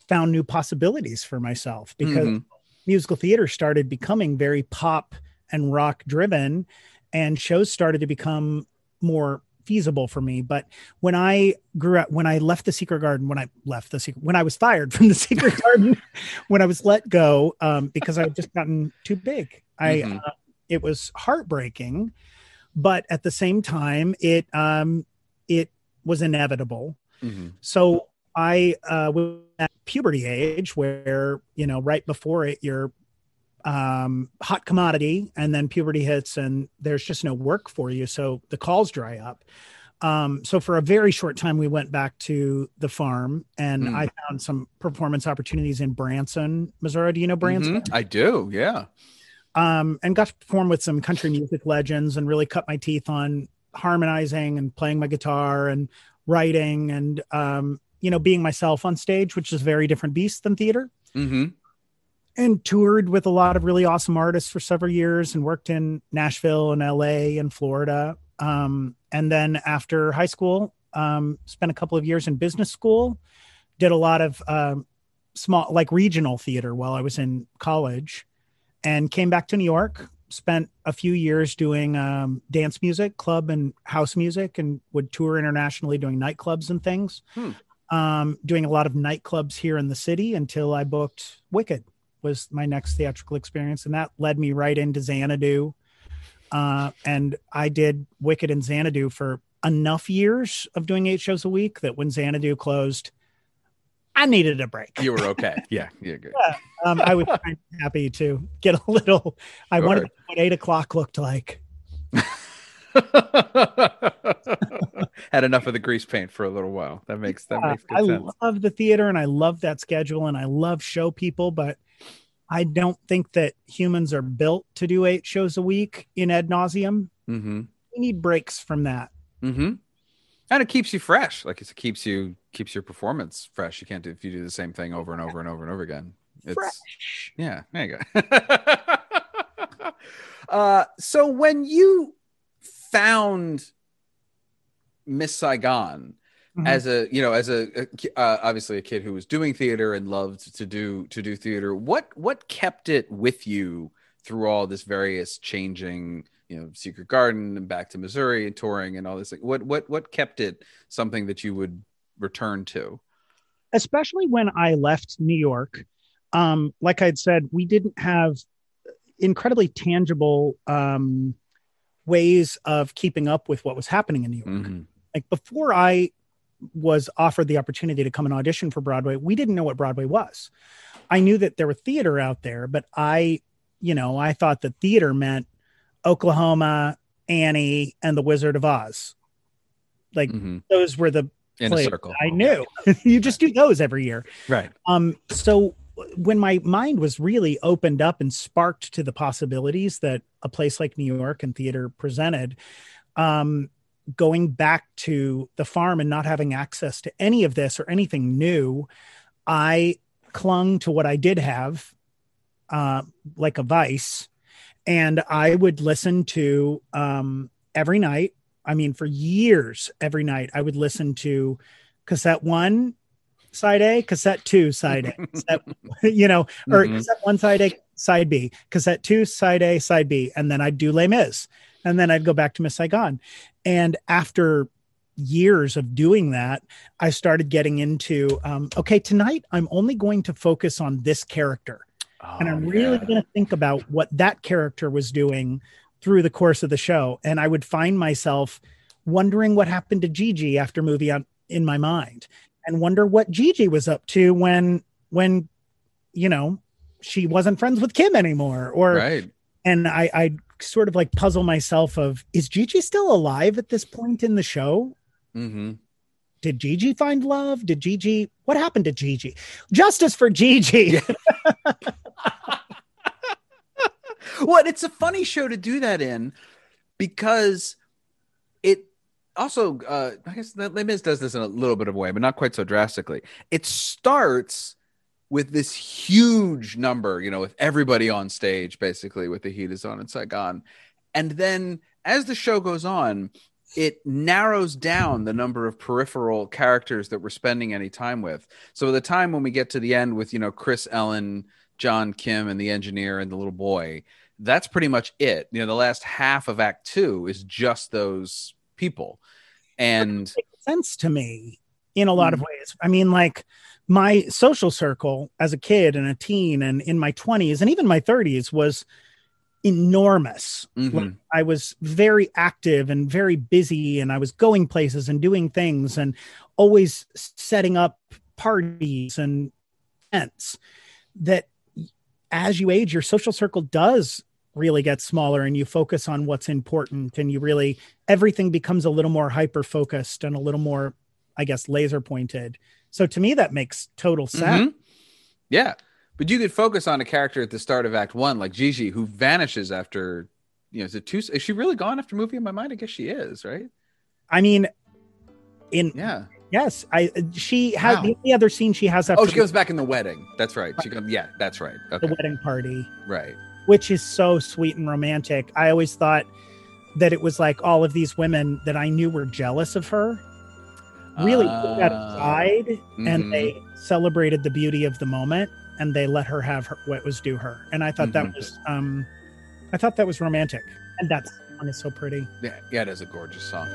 found new possibilities for myself because Mhm. Musical theater started becoming very pop and rock driven, and shows started to become more feasible for me. But when I grew up, when I left the Secret Garden, when I left the Secret, when I was fired from the Secret Garden, when I was let go um, because I had just gotten too big, I Mhm. uh, it was heartbreaking, but at the same time, it um, it was inevitable. Mhm. So I uh, was at puberty age, where you know, right before it, you're um, hot commodity, and then puberty hits, and there's just no work for you, so the calls dry up. Um, so for a very short time, we went back to the farm, and Hmm. I found some performance opportunities in Branson, Missouri. Do you know Branson? Mhm. I do. Yeah. um, and got to perform with some country music legends and really cut my teeth on harmonizing and playing my guitar and writing and um, you know being myself on stage, which is a very different beast than theater. hmm And toured with a lot of really awesome artists for several years and worked in Nashville and LA and Florida. Um, and then after high school, um, spent a couple of years in business school, did a lot of um, small, like regional theater while I was in college, and came back to New York. Spent a few years doing um, dance music, club and house music, and would tour internationally doing nightclubs and things. Hmm. Um, doing a lot of nightclubs here in the city until I booked Wicked was my next theatrical experience, and that led me right into Xanadu. Uh, and I did Wicked and Xanadu for enough years of doing eight shows a week that when Xanadu closed, I needed a break. You were okay. yeah. Yeah. Good. Um, I was happy to get a little. I Sure. wanted what eight o'clock looked like. Had enough of the grease paint for a little while. That makes that Uh, makes good sense. I sense. love the theater and I love that schedule and I love show people, but I don't think that humans are built to do eight shows a week in ad nauseum. Mm-hmm. We need breaks from that. Mm-hmm. And it keeps you fresh. Like it keeps you keeps your performance fresh. You can't do if you do the same thing over and over and over and over again. It's Fresh. yeah. There you go. uh, so when you found Miss Saigon, Mhm. as a you know as a, a uh, obviously a kid who was doing theater and loved to do to do theater. What what kept it with you through all this various changing you know secret garden and back to missouri and touring and all this like what what what kept it something that you would return to? Especially when I left New York, um, like I'd said, we didn't have incredibly tangible um, ways of keeping up with what was happening in New York. Mhm. Like before I was offered the opportunity to come and audition for Broadway, we didn't know what Broadway was. I knew that there were theater out there, but I, you know, I thought that theater meant Oklahoma Annie, and The Wizard of Oz. Like Mhm. those were the In a plays circle. I knew. you just do those every year. Right. Um, so when my mind was really opened up and sparked to the possibilities that a place like New York and theater presented, um, going back to the farm and not having access to any of this or anything new, I clung to what I did have, uh, like a vice, and I would listen to um, every night. I mean, for years, every night, I would listen to cassette one, side A, cassette two, side A, cassette, you know, or Mhm. cassette one, side A, side B, cassette two, side A, side B, and then I'd do Les Mis, and then I'd go back to Miss Saigon. And after years of doing that, I started getting into um, okay, tonight I'm only going to focus on this character and I'm Oh, really yeah. going to think about what that character was doing through the course of the show. And I would find myself wondering what happened to Gigi after movie on in my mind, and wonder what Gigi was up to when when you know she wasn't friends with Kim anymore, or right. and I I sort of like puzzle myself of is Gigi still alive at this point in the show? Mm-hmm. Did Gigi find love? Did Gigi what happened to Gigi? Justice for Gigi. well, it's a funny show to do that in because it also, uh, I guess Les Mis does this in a little bit of a way, but not quite so drastically. It starts with this huge number, you know, with everybody on stage, basically, with the heat is on in Saigon. And then as the show goes on, it narrows down the number of peripheral characters that we're spending any time with. So the time when we get to the end with, you know, Chris Ellen, John Kim, and the engineer and the little boy, that's pretty much it. You know, the last half of Act Two is just those people. And sense to me in a lot of ways. I mean, like my social circle as a kid and a teen and in my 20s and even my 30s was enormous. Mhm. Like, I was very active and very busy, and I was going places and doing things and always setting up parties and events. That as you age, your social circle does really gets smaller and you focus on what's important and you really everything becomes a little more hyper focused and a little more i guess laser pointed so to me that makes total sense Mhm. yeah, but you could focus on a character at the start of Act One, like Gigi, who vanishes after. You know, is it two? Is she really gone after movie? In my mind, I guess she is, right? i mean in Yeah. yes i she has Wow. the only other scene she has after Oh, she goes back in the wedding. That's right. She goes. Yeah, that's right. the wedding party right. Which is so sweet and romantic i always thought that it was like all of these women that i knew were jealous of her really put that Ah. aside Mhm. and they celebrated the beauty of the moment and they let her have her, what was due her and i thought that Mhm. was um i thought that was romantic and that song is so pretty Yeah, yeah, it is a gorgeous song.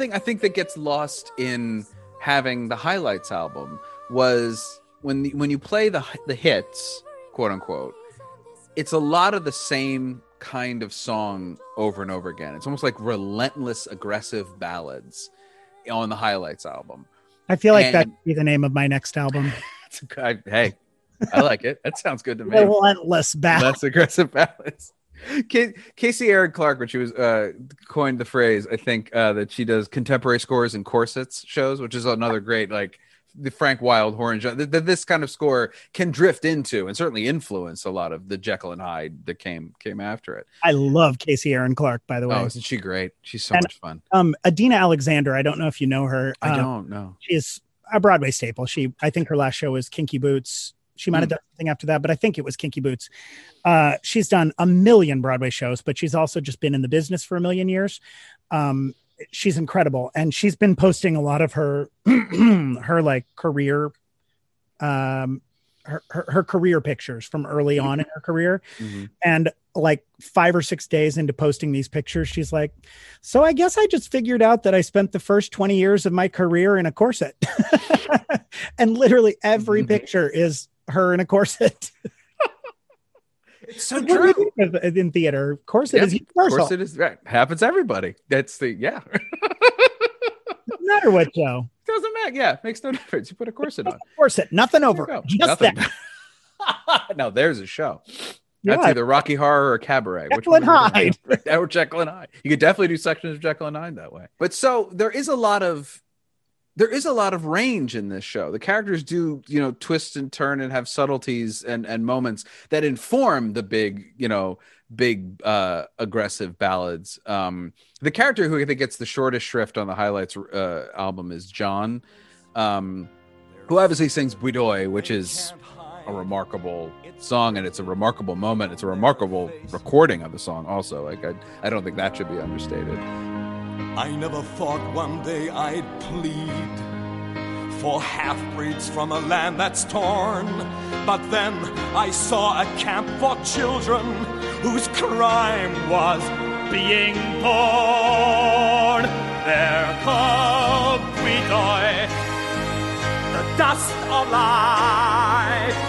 Thing I think that gets lost in having the highlights album was when the, when you play the the hits, quote unquote. It's a lot of the same kind of song over and over again. It's almost like relentless aggressive ballads on the highlights album. i feel like And- should be the name of my next album hey, I like it. That sounds good to me. relentless battle less aggressive ballads. Ca- Casey Aaron Clark, when she was uh, coined the phrase, I think uh, that she does contemporary scores and corsets shows, which is another great like the Frank Wildhorn. genre- That that this kind of score can drift into and certainly influence a lot of the Jekyll and Hyde that came came after it. i love casey aaron clark by the way Oh, isn't she great? She's so And- much fun. um adinah alexander i don't know if you know her I Um, don't know. she is a Broadway staple. She, I think her last show was Kinky Boots. She might have Hmm. done something after that, but I think it was Kinky Boots. Uh, she's done a million Broadway shows, but she's also just been in the business for a million years. Um, she's incredible, and she's been posting a lot of her her like career, um, her, her her career pictures from early on in her career, Mhm. and like five or six days into posting these pictures, she's like, So I guess I just figured out that I spent the first 20 years of my career in a corset. and literally every picture is her in a corset. It's so What do you true. of- in theater. Corset Yeah, is Of universal. course, it is. Right. Happens to everybody. That's the yeah. No matter what, Joe. Doesn't matter. Yeah, makes no difference. You put a corset on. Corset, nothing over. go. Just Nothing. that. now there's a show. That's Yeah. either Rocky Horror or Cabaret. Jekyll one we doing? Hyde. or Jekyll and Hyde. You could definitely do sections of Jekyll and Hyde that way. But so there is a lot of there is a lot of range in this show. The characters do, you know, twist and turn and have subtleties and and moments that inform the big, you know, big uh aggressive ballads. Um the character who I think gets the shortest shrift on the highlights uh album is John. Um who obviously sings Bui Doi, which is a remarkable song and it's a remarkable moment. It's a remarkable recording of the song also. Like I, I don't think that should be understated. I never thought one day I'd plead for half breeds from a land that's torn. But then I saw a camp for children whose crime was being born. They're called Bui Doi, the dust of life,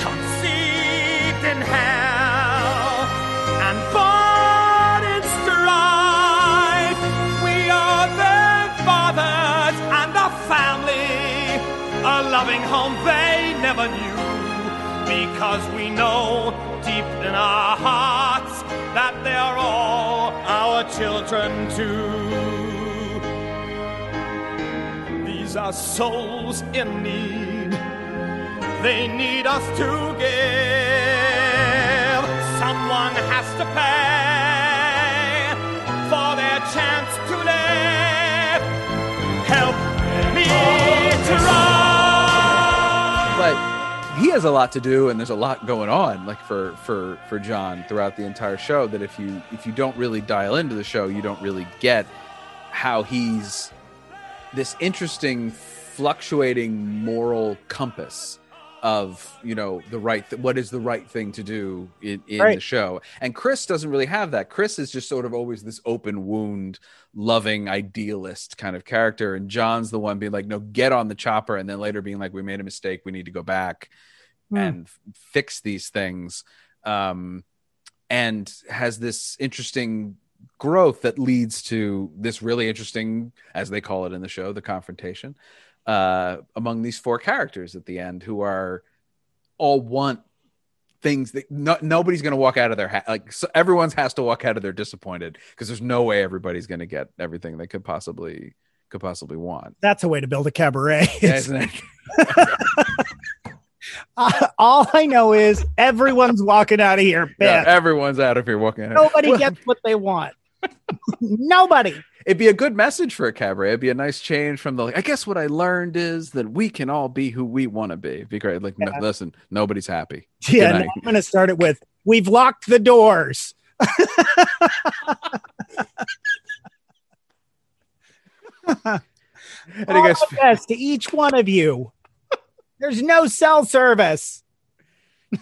conceived in hell a loving home they never knew. Because we know deep in our hearts that they're all our children too. These are souls in need. They need us to give. Someone has to pay for their chance to live. Help me he has a lot to do and there's a lot going on like for for for John throughout the entire show that if you if you don't really dial into the show, you don't really get how he's this interesting fluctuating moral compass of you know the right th- what is the right thing to do in, in the show. And chris doesn't really have that. Chris is just sort of always this open wound loving idealist kind of character. And john's the one being like no get on the chopper and then later being like we made a mistake. We need to go back Hmm. and fix these things um and has this interesting growth that leads to this really interesting as they call it in the show the confrontation uh among these four characters at the end who are all want things that no, nobody's going to walk out of their ha- like so everyone's has to walk out of their disappointed because there's no way everybody's going to get everything they could possibly could possibly want That's a way to build a cabaret. Yeah, isn't it? Uh, all I know is everyone's walking out of here Yeah, everyone's out of here walking out. Nobody gets what they want. Nobody. it'd be a good message for a cabaret. It'd be a nice change from the like. I guess what I learned is that we can all be who we want to be. It'd be great. Like, no, listen, nobody's happy. Yeah, no. I'm going to start it with We've locked the doors. All guys, the best to each one of you. There's no cell service.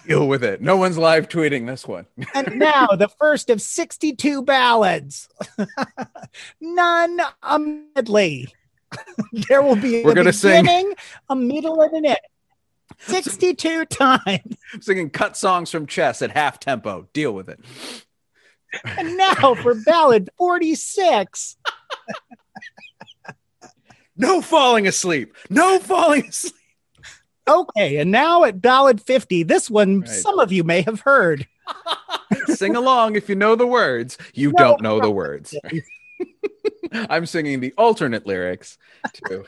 deal with it. No one's live tweeting this one. And now the first of 62 ballads. None a medley. there will be We're a gonna sing- beginning, a middle, and an end. 62 times. Singing cut songs from chess at half tempo. Deal with it. And now for ballad 46. No falling asleep. No falling asleep. Okay, and now at ballad 50, this one Right. some of you may have heard. Sing along if you know the words. You No. don't know the words. I'm singing the alternate lyrics too.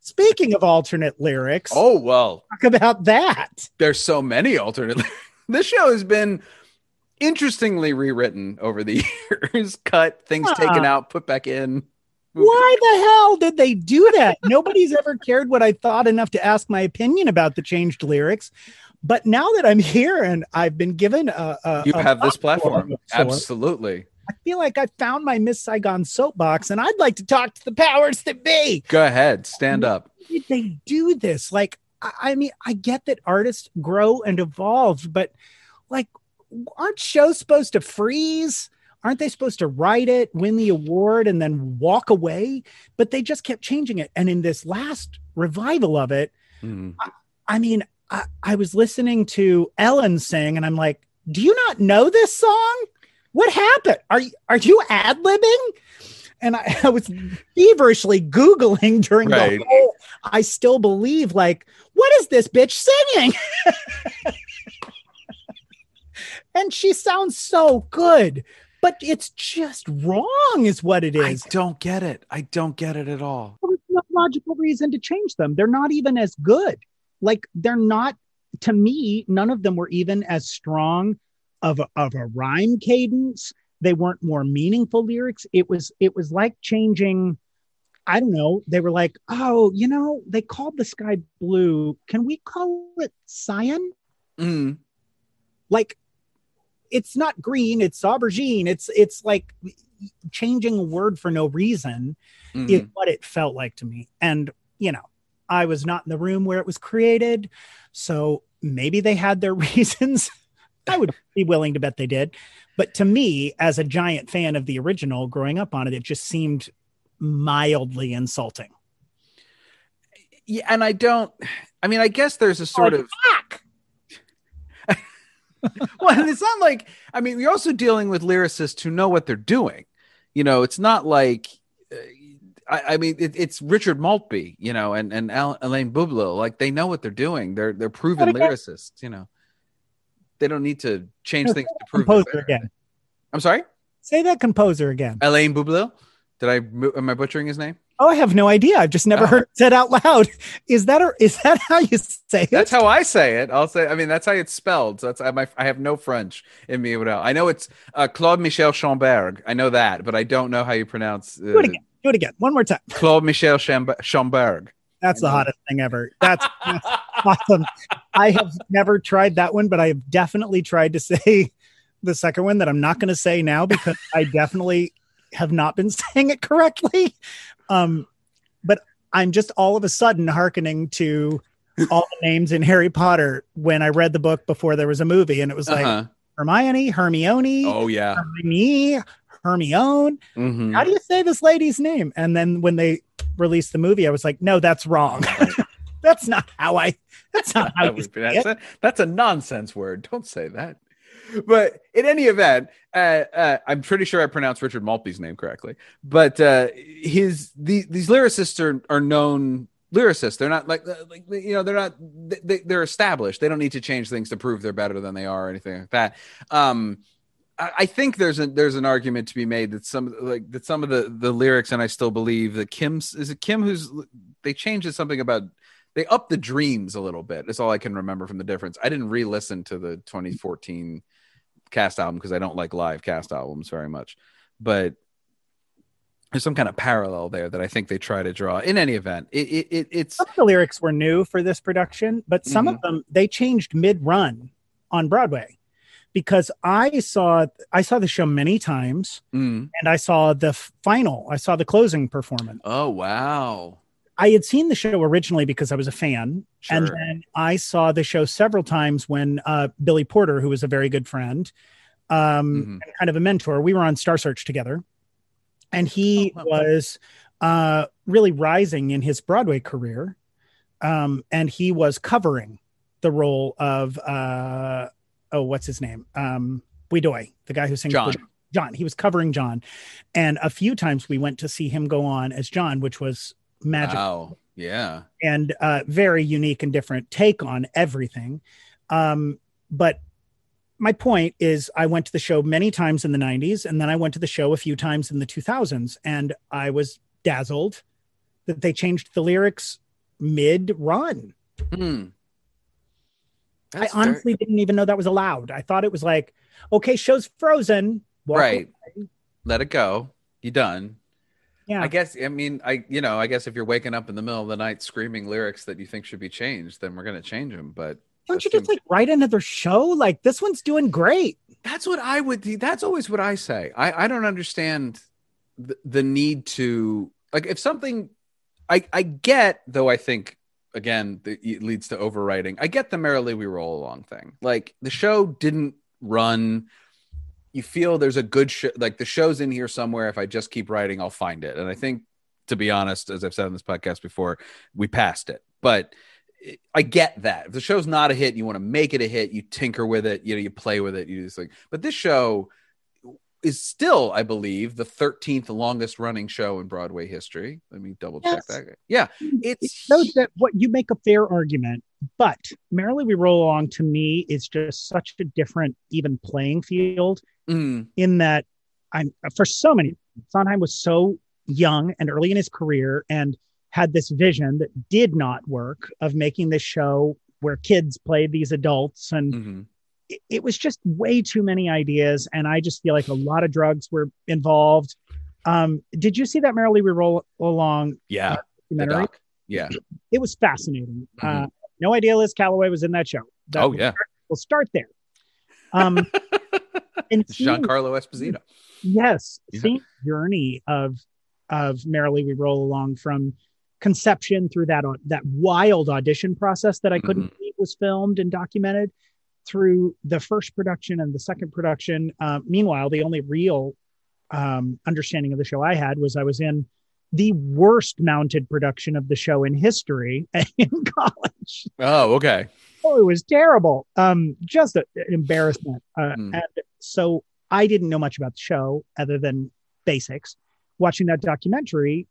Speaking of alternate lyrics, Oh well, talk about that. there's so many alternate. this show has been interestingly rewritten over the years. Cut things Huh. taken out, put back in. Why the hell did they do that? Nobody's ever cared what I thought enough to ask my opinion about the changed lyrics. But now that I'm here and I've been given a, a You a have this platform. Absolutely. I feel like I found my Miss Saigon soapbox, and I'd like to talk to the powers that be. Go ahead. Stand up. did they do this? Like, I mean, I get that artists grow and evolve, but like, aren't shows supposed to freeze? Aren't they supposed to write it, win the award, and then walk away? But they just kept changing it. And in this last revival of it, Mhm. I mean, I, I was listening to Ellen sing, and I'm like, "Do you not know this song? What happened? Are you are you ad libbing?" And I, I was feverishly googling during Right. the whole. I still believe, like, what is this bitch singing? and she sounds so good, but it's just wrong, is what it is. I don't get it. I don't get it at all. There's no logical reason to change them. They're not even as good. Like they're not to me, none of them were even as strong of a, of a rhyme cadence. They weren't more meaningful lyrics. It was it was like changing. I don't know. They were like, oh, you know, they called the sky blue. Can we call it cyan? Mm. Like, it's not green. It's aubergine. It's it's like changing a word for no reason Mhm. is what it felt like to me. And, you know, I was not in the room where it was created. So maybe they had their reasons. I would be willing to bet they did. But to me, as a giant fan of the original growing up on it, it just seemed mildly insulting. Yeah, and I don't. I mean, I guess there's a sort of. Fuck! well, and it's not like I mean, you're also dealing with lyricists who know what they're doing. You know, it's not like uh, I, I mean, it, it's Richard Maltby, you know, and and Al, Alain Boublil. Like they know what they're doing. They're they're proven again- lyricists. You know, they don't need to change things to prove. composer again. I'm sorry, Say that composer again. Alain Boublil. Did I am I butchering his name? Oh, I have no idea. I've just never Oh. heard it said out loud. Is that or is that how you say it? That's how I say it. I'll say. I mean, that's how it's spelled. So that's I, my, I have no French in me. at all. I know it's uh, Claude Michel Schönberg. I know that, but I don't know how you pronounce uh, Do it again. Do it again. One more time. Claude Michel Schomb- Schönberg. That's the hottest thing ever. That's, that's awesome. I have never tried that one, but I have definitely tried to say the second one that I'm not going to say now because I definitely have not been saying it correctly. Um, but I'm just all of a sudden hearkening to all the names in Harry Potter when I read the book before there was a movie, and it was like Uh-huh. Hermione, Hermione, Oh yeah. Hermione, Hermione. Mhm. How do you say this lady's name? And then when they released the movie, I was like, no, that's wrong. that's not how I. That's not how That would be- say that's, it. a, that's a nonsense word. Don't say that. But in any event, uh, uh, I'm pretty sure I pronounced Richard Maltby's name correctly. But uh, his the, these lyricists are, are known lyricists. They're not like like you know they're not they, they're established. They don't need to change things to prove they're better than they are or anything like that. Um, I think there's a there's an argument to be made that some like that some of the the lyrics, and I still believe that Kim's is it Kim who's they changed something about they upped the dreams a little bit. That's all I can remember from the difference. I didn't re-listen to the 2014 cast album because I don't like live cast albums very much, but there's some kind of parallel there that I think they try to draw. In any event, it, it, it it's Some of the lyrics were new for this production, but some Mm-hmm. of them they changed mid-run on Broadway because I saw I saw the show many times mm. and I saw the final. I saw the closing performance. oh wow, I had seen the show originally because I was a fan, sure. And then I saw the show several times when uh, Billy Porter, who was a very good friend, um, Mhm. and kind of a mentor, we were on Star Search together. And he Oh, was uh, really rising in his Broadway career. Um, and he was covering the role of, uh, oh, what's his name? Um, Bui Doi, the guy who sings John. John. He was covering John. And a few times we went to see him go on as John, which was magical Wow, yeah, and uh, very unique and different take on everything. Um, but my point is, I went to the show many times in the 90s, and then I went to the show a few times in the 2000s, and I was dazzled that they changed the lyrics mid run. Hmm. I honestly didn't even know that was allowed. I thought it was like, okay, show's frozen. Walk right. away. Let it go. You done. Yeah. I guess I mean I you know I guess if you're waking up in the middle of the night screaming lyrics that you think should be changed, then we're gonna change them. But Don't you just like write another show? Like this one's doing great. that's what I would. That's always what I say. I I don't understand the, the need to like if something. I I get though. I think again it leads to overwriting. I get the merrily we roll along thing. Like the show didn't run. You feel there's a good show, like the show's in here somewhere. If I just keep writing, I'll find it. And I think, to be honest, as I've said on this podcast before, we passed it. But I get that. If the show's not a hit, you want to make it a hit, you tinker with it, you know, you play with it, you just like, but this show is still, I believe, the 13th longest running show in Broadway history. Let me double check Yes. that. Yeah. It's So that what you make a fair argument, but Merrily We Roll Along to me is just such a different even playing field Mm, in that I'm for so many Sondheim was so young and early in his career and had this vision that did not work of making this show where kids played these adults and mhm. it, it was just way too many ideas and i just feel like a lot of drugs were involved um did you see that merrily we roll along Yeah. The documentary doc. Yeah. it was fascinating uh Mhm. no idea liz callaway was in that show That- Oh, yeah. we'll start there um and seeing- Giancarlo Esposito. yes Yeah. seeing journey of of merrily we roll along from conception through that that wild audition process that i couldn't Mm-hmm. believe was filmed and documented through the first production and the second production uh, meanwhile the only real um, understanding of the show i had was i was in the worst mounted production of the show in history in college Oh, okay. Oh it was terrible um just a, an embarrassment uh, Hmm. and so i didn't know much about the show other than basics watching that documentary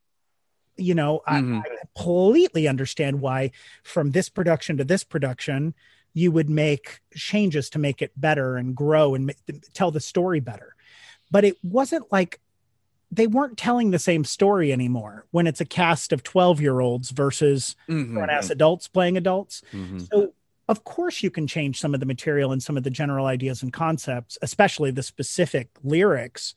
you know Mhm. I, I completely understand why from this production to this production you would make changes to make it better and grow and tell the story better but it wasn't like they weren't telling the same story anymore when it's a cast of 12 year olds versus Mhm. grown ass adults playing adults Mhm. so, of course, you can change some of the material and some of the general ideas and concepts, especially the specific lyrics.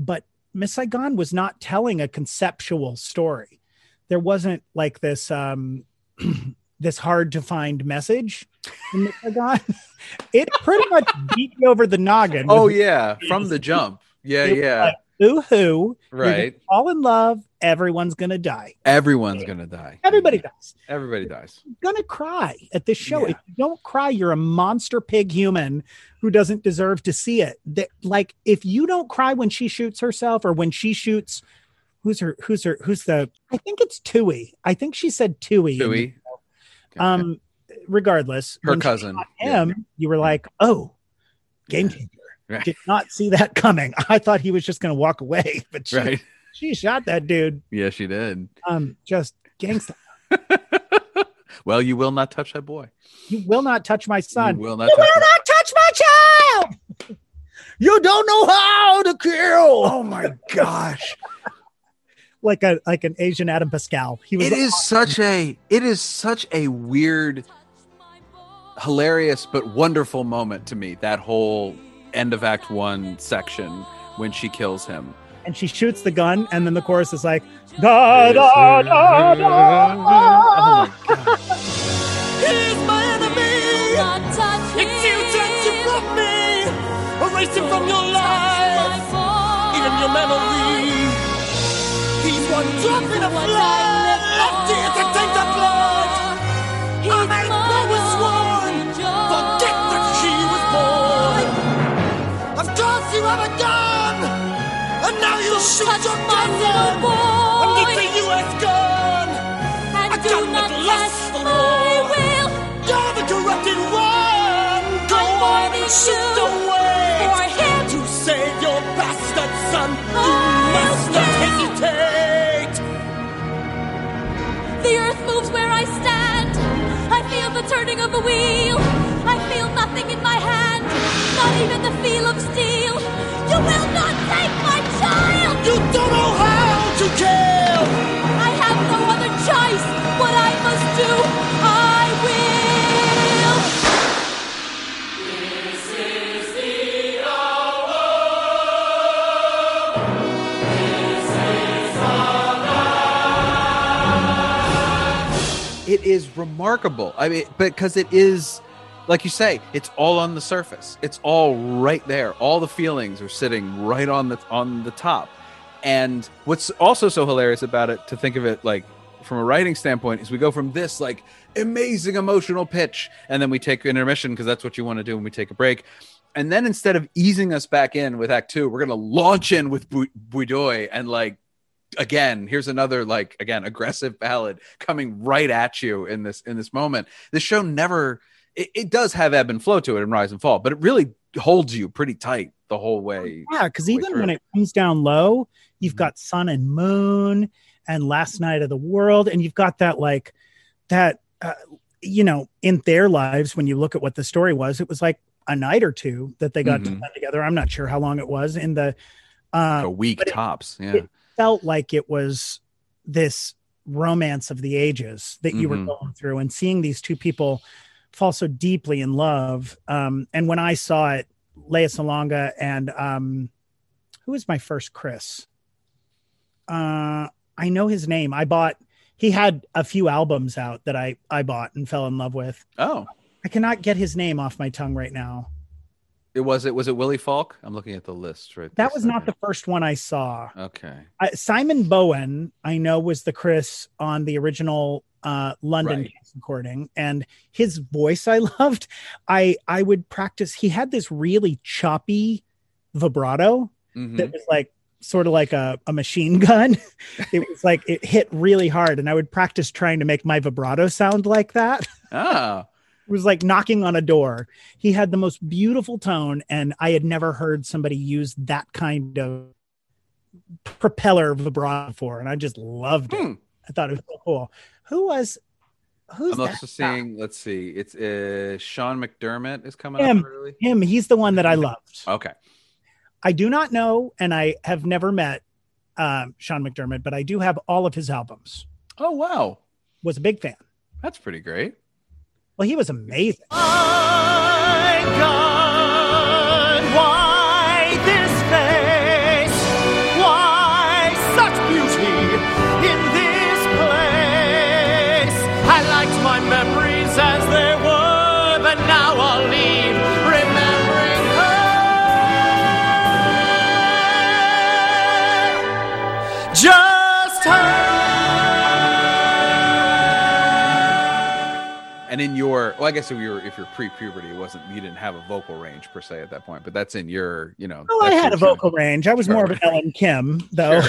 But Miss Saigon was not telling a conceptual story. There wasn't like this um, this hard to find message in Miss Saigon. it pretty much beat you over the noggin. Oh, yeah. From the jump. Yeah. Yeah. like, Boo hoo! Right. Fall in love. Everyone's gonna die. Everyone's going to die. Everybody dies. Everybody dies. gonna cry at this show. Yeah. If you don't cry, you're a monster pig human who doesn't deserve to see it. That like if you don't cry when she shoots herself or when she shoots who's her who's her who's the I think it's Thuy. I think she said Thuy. Thuy. Um regardless. Her cousin. shot Yeah. Him, you were like, oh, game changer. Right. Did not see that coming. I thought he was just gonna walk away, but she, Right. she shot that dude. Yeah, she did. Um, just gangsta. well, you will not touch that boy. You will not touch my son. You will not You touch will not touch my child. You don't know how to kill. Oh my gosh. Like a like an Asian Adam Pascal. He was it is such a it is such a weird hilarious but wonderful moment to me that whole end of act 1 section when she kills him and she shoots the gun, and then the chorus is like da da da da. oh my god He's my enemy. It's you that you from me. Erase it from your life, even your memory. He's one drop in a flood. And shoot your gun one. And it's a U.S. gun. A gun that lasts the war. You're the corrupted one. Go on and shoot away. To save your bastard son, you oh, must not hesitate. The earth moves where I stand. I feel the turning of a wheel. I feel nothing in my hand, not even the feel of steel. You will not take is remarkable. I mean because it is like you say it's all on the surface. It's all right there. All the feelings are sitting right on the on the top. And what's also so hilarious about it to think of it like from a writing standpoint is we go from this like amazing emotional pitch and then we take intermission because that's what you want to do when we take a break. And then instead of easing us back in with act two we're to launch in with Bu- Bui Doi and like again here's another like again aggressive ballad coming right at you in this in this moment this show never it, it does have ebb and flow to it and rise and fall but it really holds you pretty tight the whole way Yeah, because even through. when it comes down low, you've Mhm. got sun and moon and last night of the world, and you've got that like that uh, you know in their lives when you look at what the story was, it was like a night or two that they got to Mhm. spend together. I'm not sure how long it was in the. a Uh, week but it- tops yeah it- felt like it was this romance of the ages that you Mhm. were going through and seeing these two people fall so deeply in love. Um and when i saw it Lea Salonga and um who was my first Chris? Uh I know his name. I bought he had a few albums out that I I bought and fell in love with. Oh. I cannot get his name off my tongue right now it was it was it willy falk i'm looking at the list right that was not the first one I saw okay I, Simon Bowman, I know, was the Chris on the original uh, London Right. recording, and his voice I loved. I I would practice. He had this really choppy vibrato Mhm. that was like sort of like a, a machine gun. it was like it hit really hard, and I would practice trying to make my vibrato sound like that. ah was like knocking on a door. He had the most beautiful tone, and I had never heard somebody use that kind of propeller vibrato before, and I just loved it. Hmm. I thought it was so cool. Who was who's I'm also seeing. Let's see. It's uh, Sean McDermott is coming Him. up early. him? He's the one that I loved. Okay. I do not know, and I have never met um, Sean McDermott, but I do have all of his albums. Oh wow, Was a big fan. that's pretty great. Well, he was amazing. And in your, well, I guess if you're if you're pre-puberty, it wasn't you didn't have a vocal range per se at that point, but that's in your, you know. Oh, I had a vocal range. I was more of an Sure. Ellen Kim, though.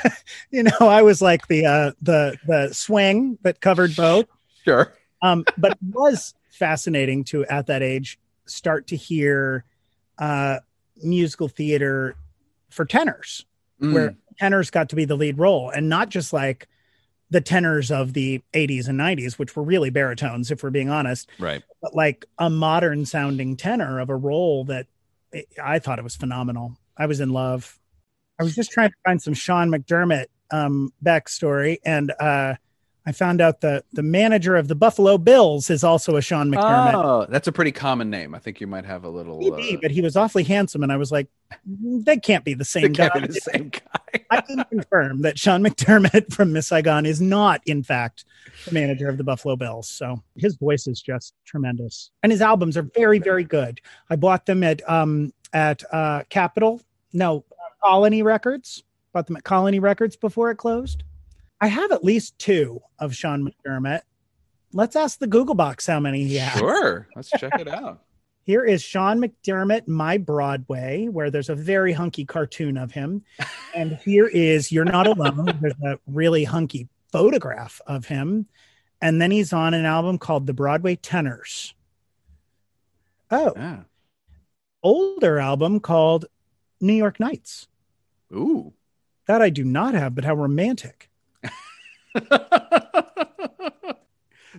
you know, I was like the uh, the the swing that covered both. Sure. um, but it was fascinating to at that age start to hear uh, musical theater for tenors Mm, where tenors got to be the lead role and not just like the tenors of the 80s and 90s which were really baritones if we're being honest. Right. but like a modern sounding tenor of a role that i I thought it was phenomenal. I was in love. I was just trying to find some sean mcdermott um backstory and uh i found out that the manager of the buffalo bills is also a sean mcdermott Oh, that's a pretty common name. I think you might have a little. Maybe, uh, but he was awfully handsome and i was like they can't be the same it can't guy be the same guy. I can confirm that Sean McDermott from Miss Saigon is not, in fact, the manager of the Buffalo Bills. So his voice is just tremendous, and his albums are very, very good. I bought them at um at uh Capitol, no Colony Records. Bought them at Colony Records before it closed. I have at least two of Sean McDermott. Let's ask the Google box how many he has. Sure. Let's check it out. Here is Sean McDermott, My Broadway, where there's a very hunky cartoon of him. And here is You're Not Alone. There's a really hunky photograph of him. And then he's on an album called The Broadway Tenors. Oh, Yeah. older album called New York Nights. Ooh. That I do not have, but how romantic.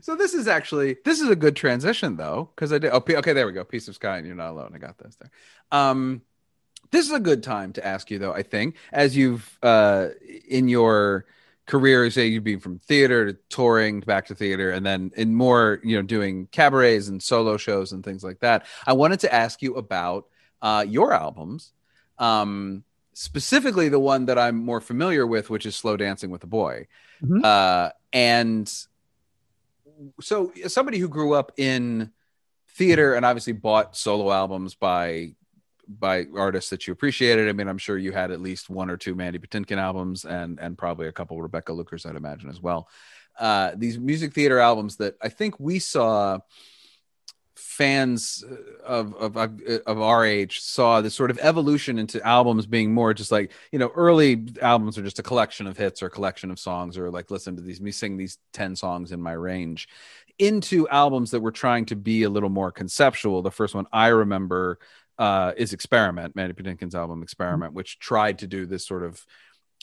so this is actually this is a good transition though because I did. Oh, okay, there we go. Piece of sky, and you're not alone. I got this there. Um, this is a good time to ask you though. I think as you've uh in your career, say you've been from theater to touring back to theater, and then in more you know doing cabarets and solo shows and things like that. I wanted to ask you about uh your albums. Um, specifically the one that I'm more familiar with, which is Slow Dancing with a Boy. Mhm. Uh, and so, as somebody who grew up in theater and obviously bought solo albums by by artists that you appreciated. I mean, I'm sure you had at least one or two Mandy Patinkin albums and and probably a couple Rebecca Luker, I'd imagine as well. uh, these music theater albums that I think we saw fans of, of of our age saw this sort of evolution into albums being more just like you know early albums are just a collection of hits or collection of songs or like listen to these me sing these 10 songs in my range into albums that were trying to be a little more conceptual. The first one i remember uh, is experiment mandy patinkin's album experiment which tried to do this sort of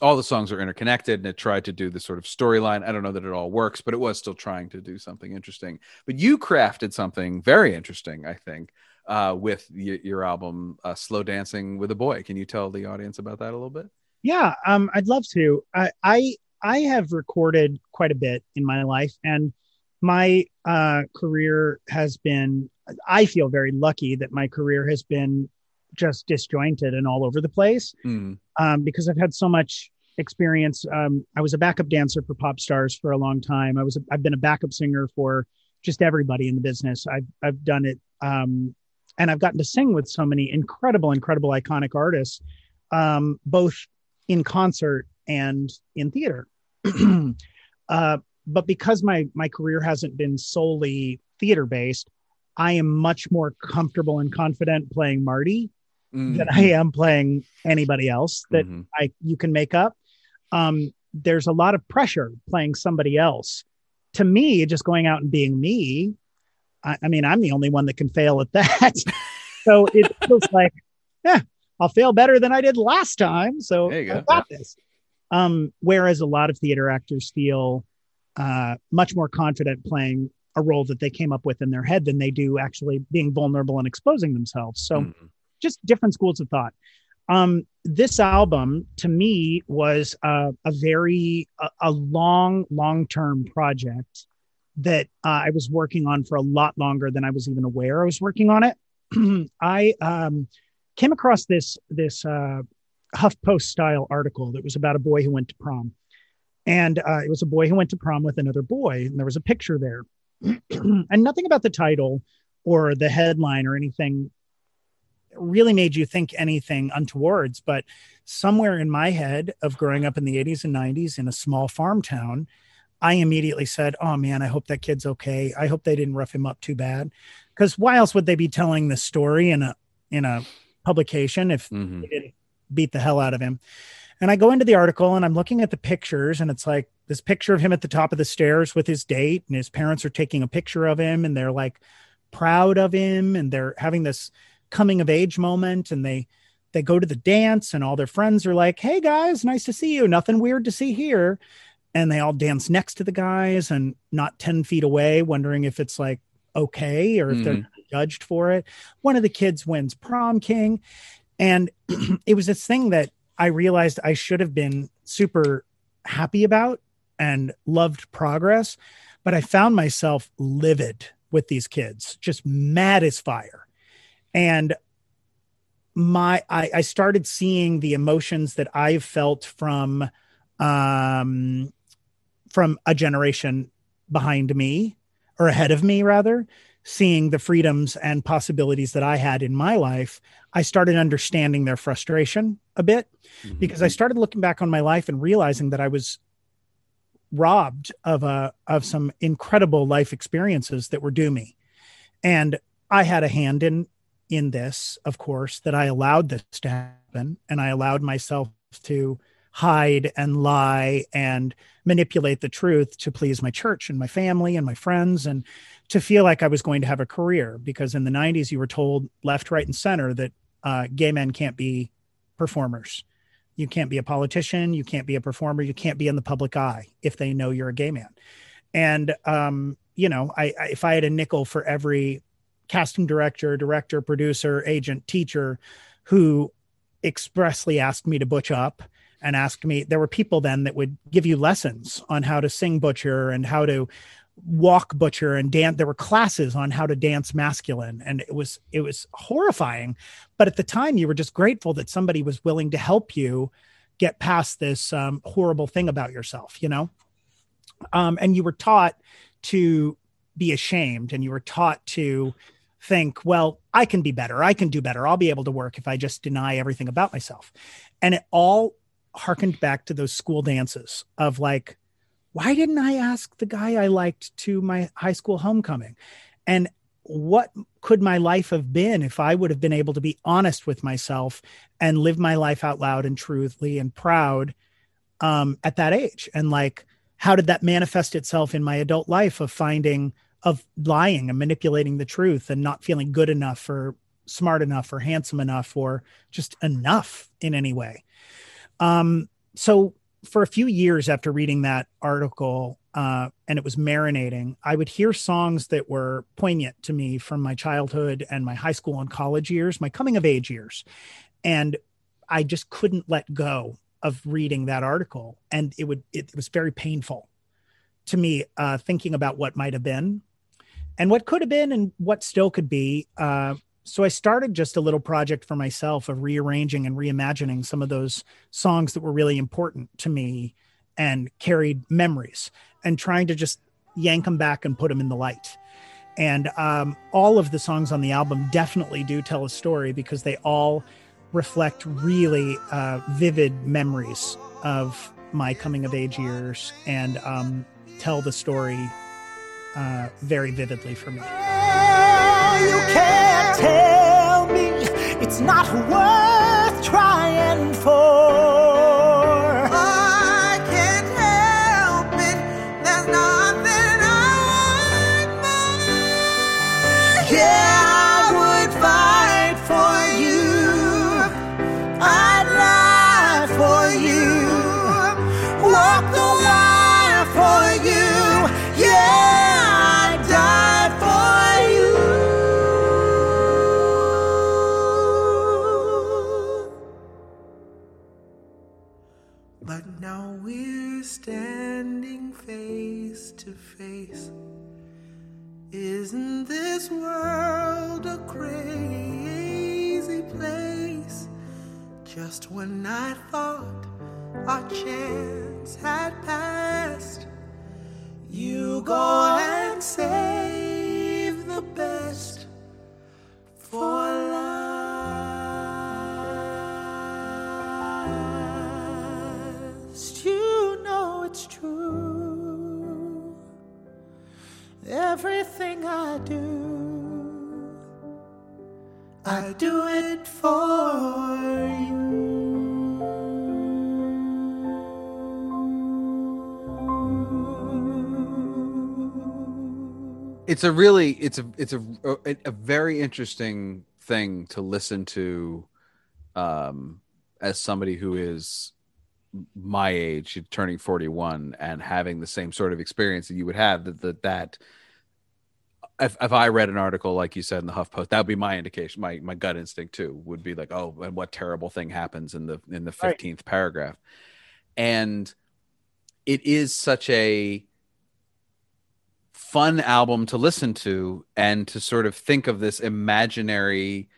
all the songs are interconnected and it tried to do this sort of storyline. I don't know that it all works, but it was still trying to do something interesting. But you crafted something very interesting, I think, uh, with y- your album uh, "Slow Dancing with a Boy." Can you tell the audience about that a little bit? Yeah, um, I'd love to. I, I I have recorded quite a bit in my life, and my uh, career has been. I feel very lucky that my career has been just disjointed and all over the place mm. um, because I've had so much experience. Um, I was a backup dancer for pop stars for a long time. I was a, I've been a backup singer for just everybody in the business. I've I've done it, um, and I've gotten to sing with so many incredible, incredible, iconic artists, um, both in concert and in theater. uh, but because my my career hasn't been solely theater based, I am much more comfortable and confident playing Marty mm-hmm. than I am playing anybody else that mm-hmm. I you can make up. Um, there's a lot of pressure playing somebody else. To me, just going out and being me, I, I mean, I'm the only one that can fail at that. so it feels like, yeah, I'll fail better than I did last time. So I got yeah. this. Um, whereas a lot of theater actors feel uh, much more confident playing a role that they came up with in their head than they do actually being vulnerable and exposing themselves. So mm-hmm just different schools of thought. Um, this album to me was a very a, a long long term project that uh, I was working on for a lot longer than I was even aware I was working on it. I um, came across this this uh, HuffPost style article that was about a boy who went to prom, and uh, it was a boy who went to prom with another boy, and there was a picture there, and nothing about the title or the headline or anything really made you think anything untowards. But somewhere in my head of growing up in the 80s and 90s in a small farm town, I immediately said, Oh man, I hope that kid's okay. I hope they didn't rough him up too bad. Because why else would they be telling this story in a in a publication if mm-hmm. they didn't beat the hell out of him? And I go into the article and I'm looking at the pictures, and it's like this picture of him at the top of the stairs with his date, and his parents are taking a picture of him and they're like proud of him and they're having this coming of age moment and they they go to the dance and all their friends are like hey guys nice to see you. Nothing weird to see here. And they all dance next to the guys and not 10 feet away wondering if it's like okay or if mm they're mm-hmm. judged for it. One of the kids wins prom king. And it was this thing that i realized i should have been super happy about and loved progress but i found myself livid with these kids just mad as fire and my I, I started seeing the emotions that I've felt from um from a generation behind me or ahead of me rather seeing the freedoms and possibilities that I had in my life, I started understanding their frustration a bit mm-hmm. because I started looking back on my life and realizing that I was robbed of a of some incredible life experiences that were due me. And I had a hand in in this, of course, that I allowed this to happen and I allowed myself to hide and lie and manipulate the truth to please my church and my family and my friends and to feel like I was going to have a career. Because in the 90s, you were told left, right, and center that uh, gay men can't be performers. You can't be a politician. You can't be a performer. You can't be in the public eye if they know you're a gay man. And, um, you know, I, I, if I had a nickel for every casting director, director, producer, agent, teacher who expressly asked me to butch up and asked me there were people then that would give you lessons on how to sing butcher and how to walk butcher and dance. There were classes on how to dance masculine and it was it was horrifying. But at the time you were just grateful that somebody was willing to help you get past this um, horrible thing about yourself you know? Um, and you were taught to be ashamed and you were taught to think, well, I can be better. I can do better. I'll be able to work if I just deny everything about myself. And it all harkened back to those school dances of like, why didn't I ask the guy I liked to my high school homecoming? And what could my life have been if I would have been able to be honest with myself and live my life out loud and truthfully and proud um, at that age? And like, how did that manifest itself in my adult life of finding, of lying and manipulating the truth and not feeling good enough or smart enough or handsome enough or just enough in any way? Um, so for a few years after reading that article uh, and it was marinating, I would hear songs that were poignant to me from my childhood and my high school and college years, my coming of age years. And I just couldn't let go of reading that article. And it would, it, was very painful to me, uh, thinking about what might have been and what could have been and what still could be. Uh, so I started just a little project for myself of rearranging and reimagining some of those songs that were really important to me and carried memories and trying to just yank them back and put them in the light. And um, all of the songs on the album definitely do tell a story because they all reflect really uh, vivid memories of my coming of age years and um, tell the story uh, very vividly for me you can't tell me it's not worth trying for. Just when I thought our chance had passed, you go and save the best for last. You know it's true. Everything I do, I do it for you. It's a really it's a it's a a, a very interesting thing to listen to um as somebody who is my age turning 41 and having the same sort of experience that you would have that that, that if, if I read an article like you said in the HuffPost, that would be my indication. My my gut instinct too would be like, oh, and what terrible thing happens in the in the Right. fifteenth paragraph, and it is such a fun album to listen to and to sort of think of this imaginary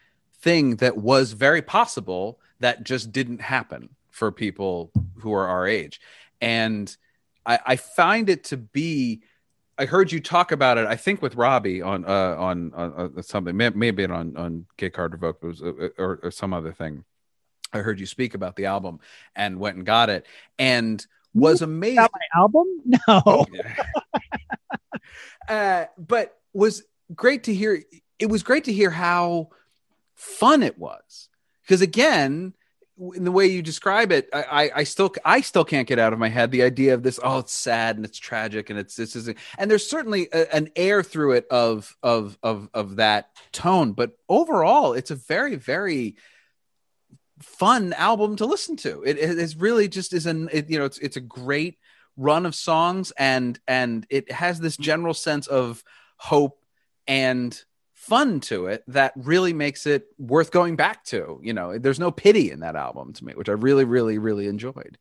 thing that was very possible that just didn't happen for people who are our age, and I, I find it to be I heard you talk about it. I think with Robbie on uh, on, on uh, something, may, maybe on on Gay Card Revoked, was uh, or, or some other thing. I heard you speak about the album and went and got it, and was amazed. About my album? No. uh, but was great to hear. It was great to hear how fun it was because again in the way you describe it, I, I, still I still can't get out of my head the idea of this. Oh, it's sad and it's tragic and it's this is and there's certainly a, an air through it of of of of that tone. But overall, it's a very very fun album to listen to. It, it is really just is an it, you know it's it's a great run of songs and and it has this general sense of hope and fun to it that really makes it worth going back to. You know, there's no pity in that album to me, which I really, really, really enjoyed.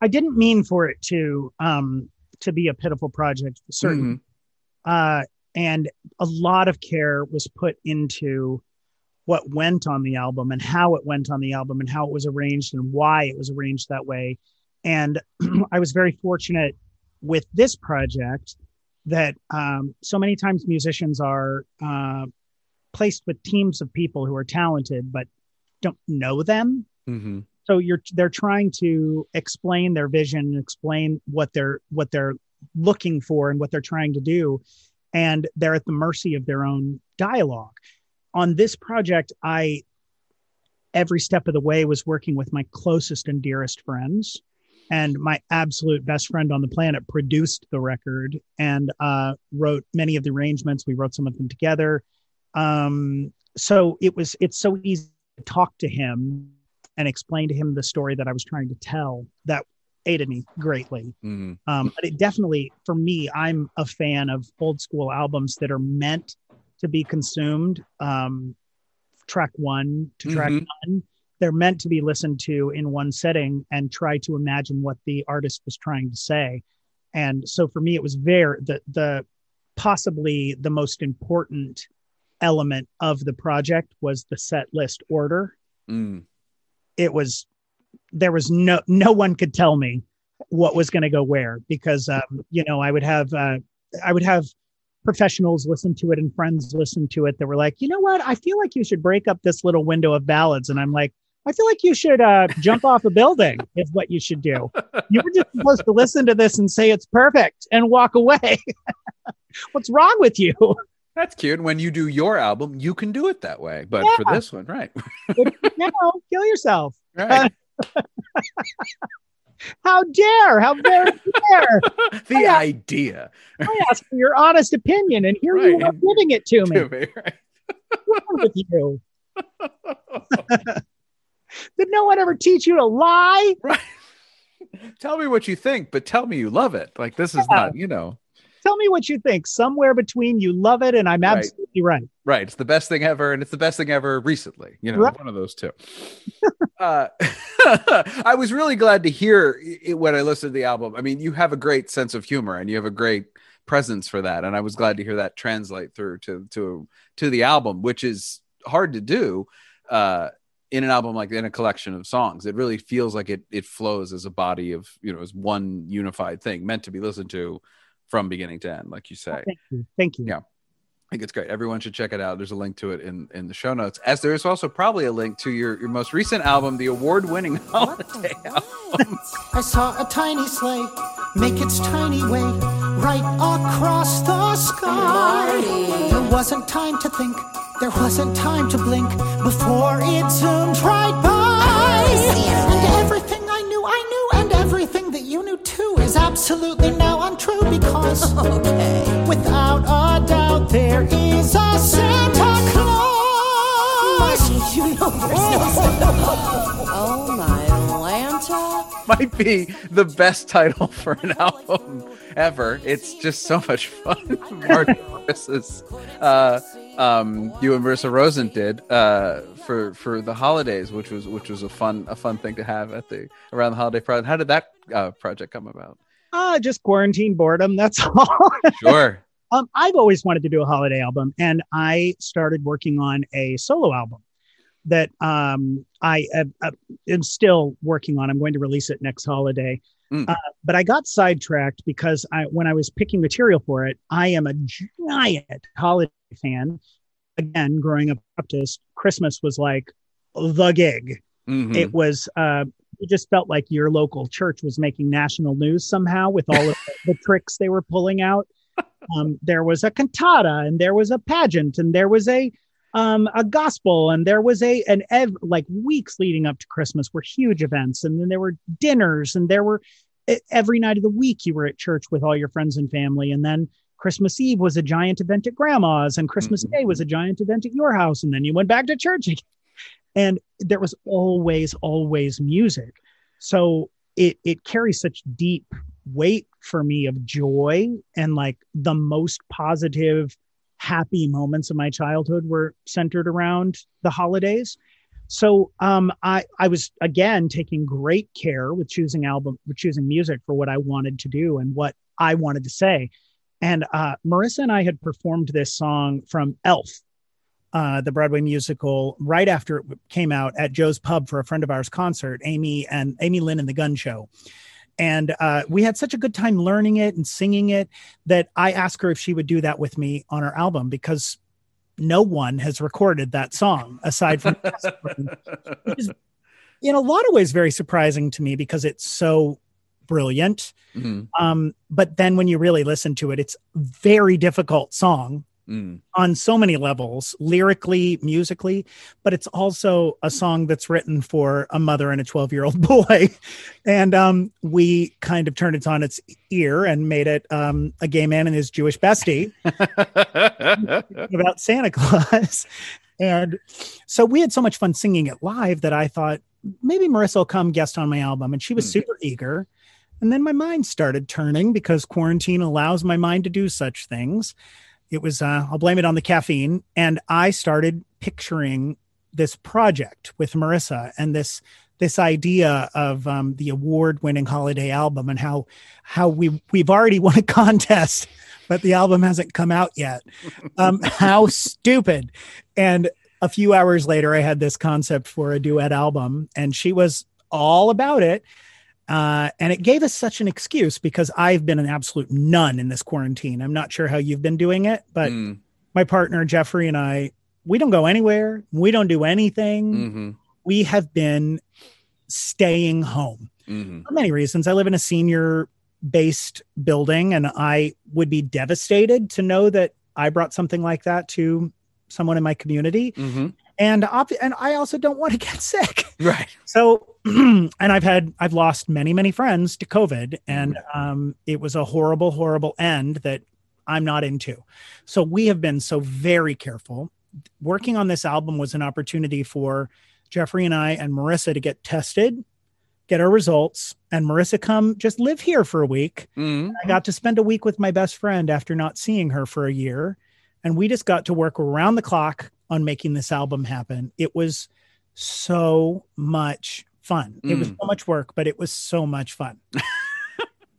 I didn't mean for it to um to be a pitiful project, certainly. Uh and a lot of care was put into what went on the album and how it went on the album and how it was arranged and why it was arranged that way. And I was very fortunate with this project that um, so many times musicians are uh, placed with teams of people who are talented but don't know them. Mm-hmm. so you're they're trying to explain their vision and explain what they're what they're looking for and what they're trying to do and they're at the mercy of their own dialogue on this project i every step of the way was working with my closest and dearest friends and my absolute best friend on the planet produced the record and uh, wrote many of the arrangements we wrote some of them together um, so it was it's so easy to talk to him and explain to him the story that i was trying to tell that aided me greatly Mhm. um, but it definitely for me i'm a fan of old school albums that are meant to be consumed um, track one to track Mhm. nine they're meant to be listened to in one setting and try to imagine what the artist was trying to say. And so for me it was very the the possibly the most important element of the project was the set list order. Mm. it was there was no no one could tell me what was going to go where because um, you know I would have uh, I would have professionals listen to it and friends listen to it that were like, you know what, I feel like you should break up this little window of ballads, and I'm like, I feel like you should uh, jump off a building is what you should do. You were just supposed to listen to this and say it's perfect and walk away. What's wrong with you? That's cute. When you do your album, you can do it that way. But for this one, right, no, kill yourself. right, How dare? How very dare? the yeah. idea. I asked for your honest opinion, and here you are giving it to me. to me, right? What's wrong with you? Did no one ever teach you to lie? Right. tell me what you think, but tell me you love it. Like this is Yeah. not, you know, Tell me what you think. Somewhere between you love it and I'm Right. absolutely right. right. It's the best thing ever, and it's the best thing ever recently. You know, Right. one of those two. uh, I was really glad to hear it when I listened to the album. I mean, you have a great sense of humor, and you have a great presence for that, and I was glad to hear that translate through to to to the album, which is hard to do. Uh, in an album like in a collection of songs it really feels like it it flows as a body of you know as one unified thing meant to be listened to from beginning to end like you say Thank you. Thank you. Yeah. I think it's great. Everyone should check it out. There's a link to it in, in the show notes, as there is also probably a link to your, your most recent album, the award winning Holiday album. I saw a tiny sleigh make its tiny way right across the sky. There wasn't time to think, there wasn't time to blink before it zoomed right by. And everything I knew, I knew, and everything that you knew too is absolutely now untrue because okay. without a doubt there is a Santa Claus. You know there's no Santa Oh my Atlanta. Might be the best title for an album ever. It's just so much fun. Mark Morris's, uh, um, you and Marissa Rosen did uh, for for the holidays, which was which was a fun a fun thing to have at the around the holiday project. How did that uh, project come about? Ah, just quarantine boredom. That's all. Sure. um, I've always wanted to do a holiday album, and I started working on a solo album that um, I am, uh, am still working on. I'm going to release it next holiday. Mm. Uh, but I got sidetracked because I, when I was picking material for it, I am a giant holiday fan. Again, growing up Baptist, Christmas was like the gig Mhm. it was uh you just felt like your local church was making national news somehow with all of the, tricks they were pulling out um there was a cantata and there was a pageant and there was a um a gospel and there was a an ev- like weeks leading up to christmas were huge events and then there were dinners and there were every night of the week you were at church with all your friends and family and then christmas eve was a giant event at grandma's and christmas Mhm. day was a giant event at your house and then you went back to church again. And there was always always music. So it it carries such deep weight for me of joy and like the most positive happy moments of my childhood were centered around the holidays. So um i i was again taking great care with choosing album with choosing music for what i wanted to do and what i wanted to say and uh marissa and i had performed this song from elf uh, the Broadway musical right after it came out at Joe's Pub for a friend of ours concert, Amy and Amy Lynn and the Gun Show. And uh, we had such a good time learning it and singing it that I asked her if she would do that with me on her album because no one has recorded that song aside from which is in a lot of ways very surprising to me because it's so brilliant. Mhm. Um, but then when you really listen to it, it's very difficult song Mm. on so many levels, lyrically, musically, but it's also a song that's written for a mother and a 12 year old boy. And um, we kind of turned it on its ear and made it um, a gay man and his Jewish bestie about Santa Claus. And so we had so much fun singing it live that I thought maybe Marissa will come guest on my album. And she was Hmm. super eager. And then my mind started turning because quarantine allows my mind to do such things. It was, uh, I'll blame it on the caffeine. And I started picturing this project with Marissa and this this idea of um, the award-winning holiday album and how how we we've already won a contest, but the album hasn't come out yet. Um, how stupid! And a few hours later, I had this concept for a duet album, and she was all about it. Uh, and it gave us such an excuse because I've been an absolute nun in this quarantine. I'm not sure how you've been doing it, but Mm. my partner Jeffrey and I, we don't go anywhere. We don't do anything. Mhm. We have been staying home Mhm. for many reasons. I live in a senior based building and I would be devastated to know that I brought something like that to someone in my community. Mhm. And ob- and I also don't want to get sick. Right. So, and I've had, I've lost many, many friends to COVID, and um, it was a horrible, horrible end that I'm not into. So, we have been so very careful. Working on this album was an opportunity for Jeffrey and I and Marissa to get tested, get our results, and Marissa come just live here for a week. Mhm. I got to spend a week with my best friend after not seeing her for a year. And we just got to work around the clock on making this album happen. It was so much fun. It was Mm. so much work, but it was so much fun.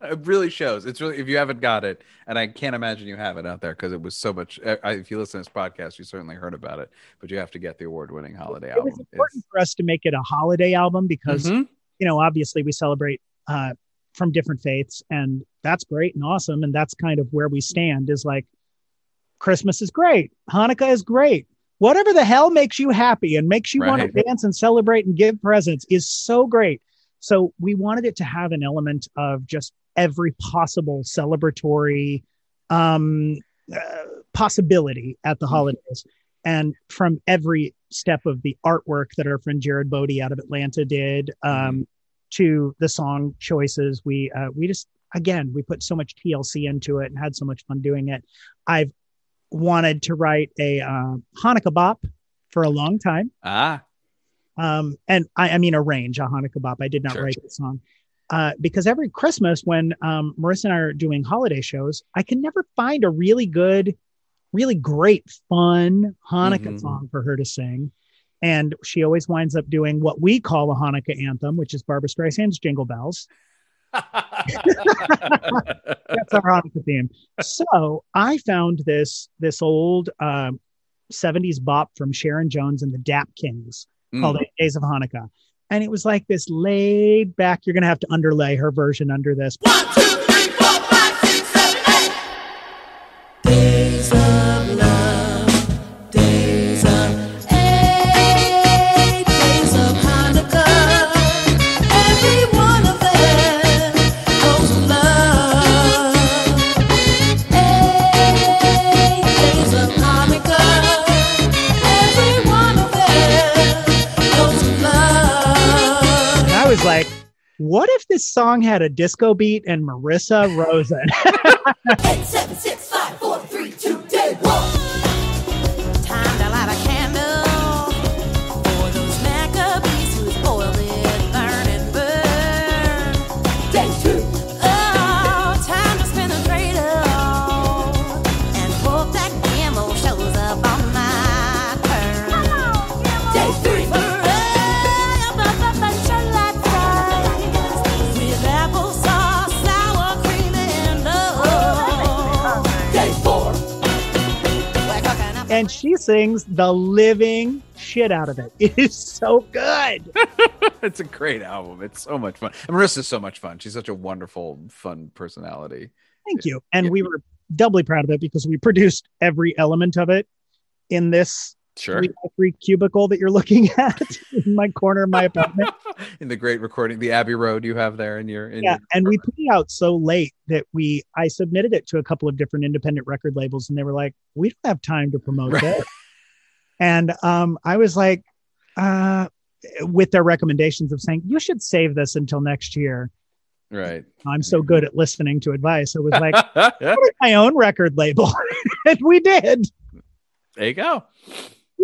It really shows. It's really if you haven't got it, and I can't imagine you have it out there because it was so much. I, I- if you listen to this podcast, you certainly heard about it. But you have to get the award-winning holiday It album. was important for us to make it a holiday album because, Mhm. you know, obviously we celebrate uh, from different faiths, and that's great and awesome. And that's kind of where we stand is like Christmas is great, Hanukkah is great. Whatever the hell makes you happy and makes you want to dance and celebrate and give presents is so great. So we wanted it to have an element of just every possible celebratory um, uh, possibility at the holidays. And from every step of the artwork that our friend Jared Bodie out of Atlanta did, um, to the song choices, we uh, we just again we put so much TLC into it and had so much fun doing it. I've wanted to write a uh, Hanukkah bop for a long time, Ah, um, and I, I mean arrange a Hanukkah bop. I did not Sure. write the song. Uh, because every Christmas, when um, Marissa and I are doing holiday shows, I can never find a really good, really great, fun Hanukkah Mhm. song for her to sing. And she always winds up doing what we call a Hanukkah anthem, which is Barbra Streisand's Jingle Bells. That's our Hanukkah theme. So I found this this old um, 70s bop from Sharon Jones and the Dap-Kings called Mm. Eight Days of Hanukkah. And it was like this laid back, you're going to have to underlay her version under this. One, two, three, four, five, six, seven, eight. Days of this song had a disco beat and Marissa Rosen? and she sings the living shit out of it. It is so good. it's a great album. It's so much fun. And Marissa's so much fun. She's such a wonderful, fun personality. Thank you. And Yeah. we were doubly proud of it because we produced every element of it in this Sure. three by three cubicle that you're looking at in my corner of my apartment. in the great recording, the Abbey Road you have there in your in yeah, your and we put it out so late that we I submitted it to a couple of different independent record labels, and they were like, "We don't have time to promote Right. that." And um, I was like, uh, with their recommendations of saying you should save this until next year. right. I'm so good at listening to advice. I was like, "Start my own record label, and we did. there you go.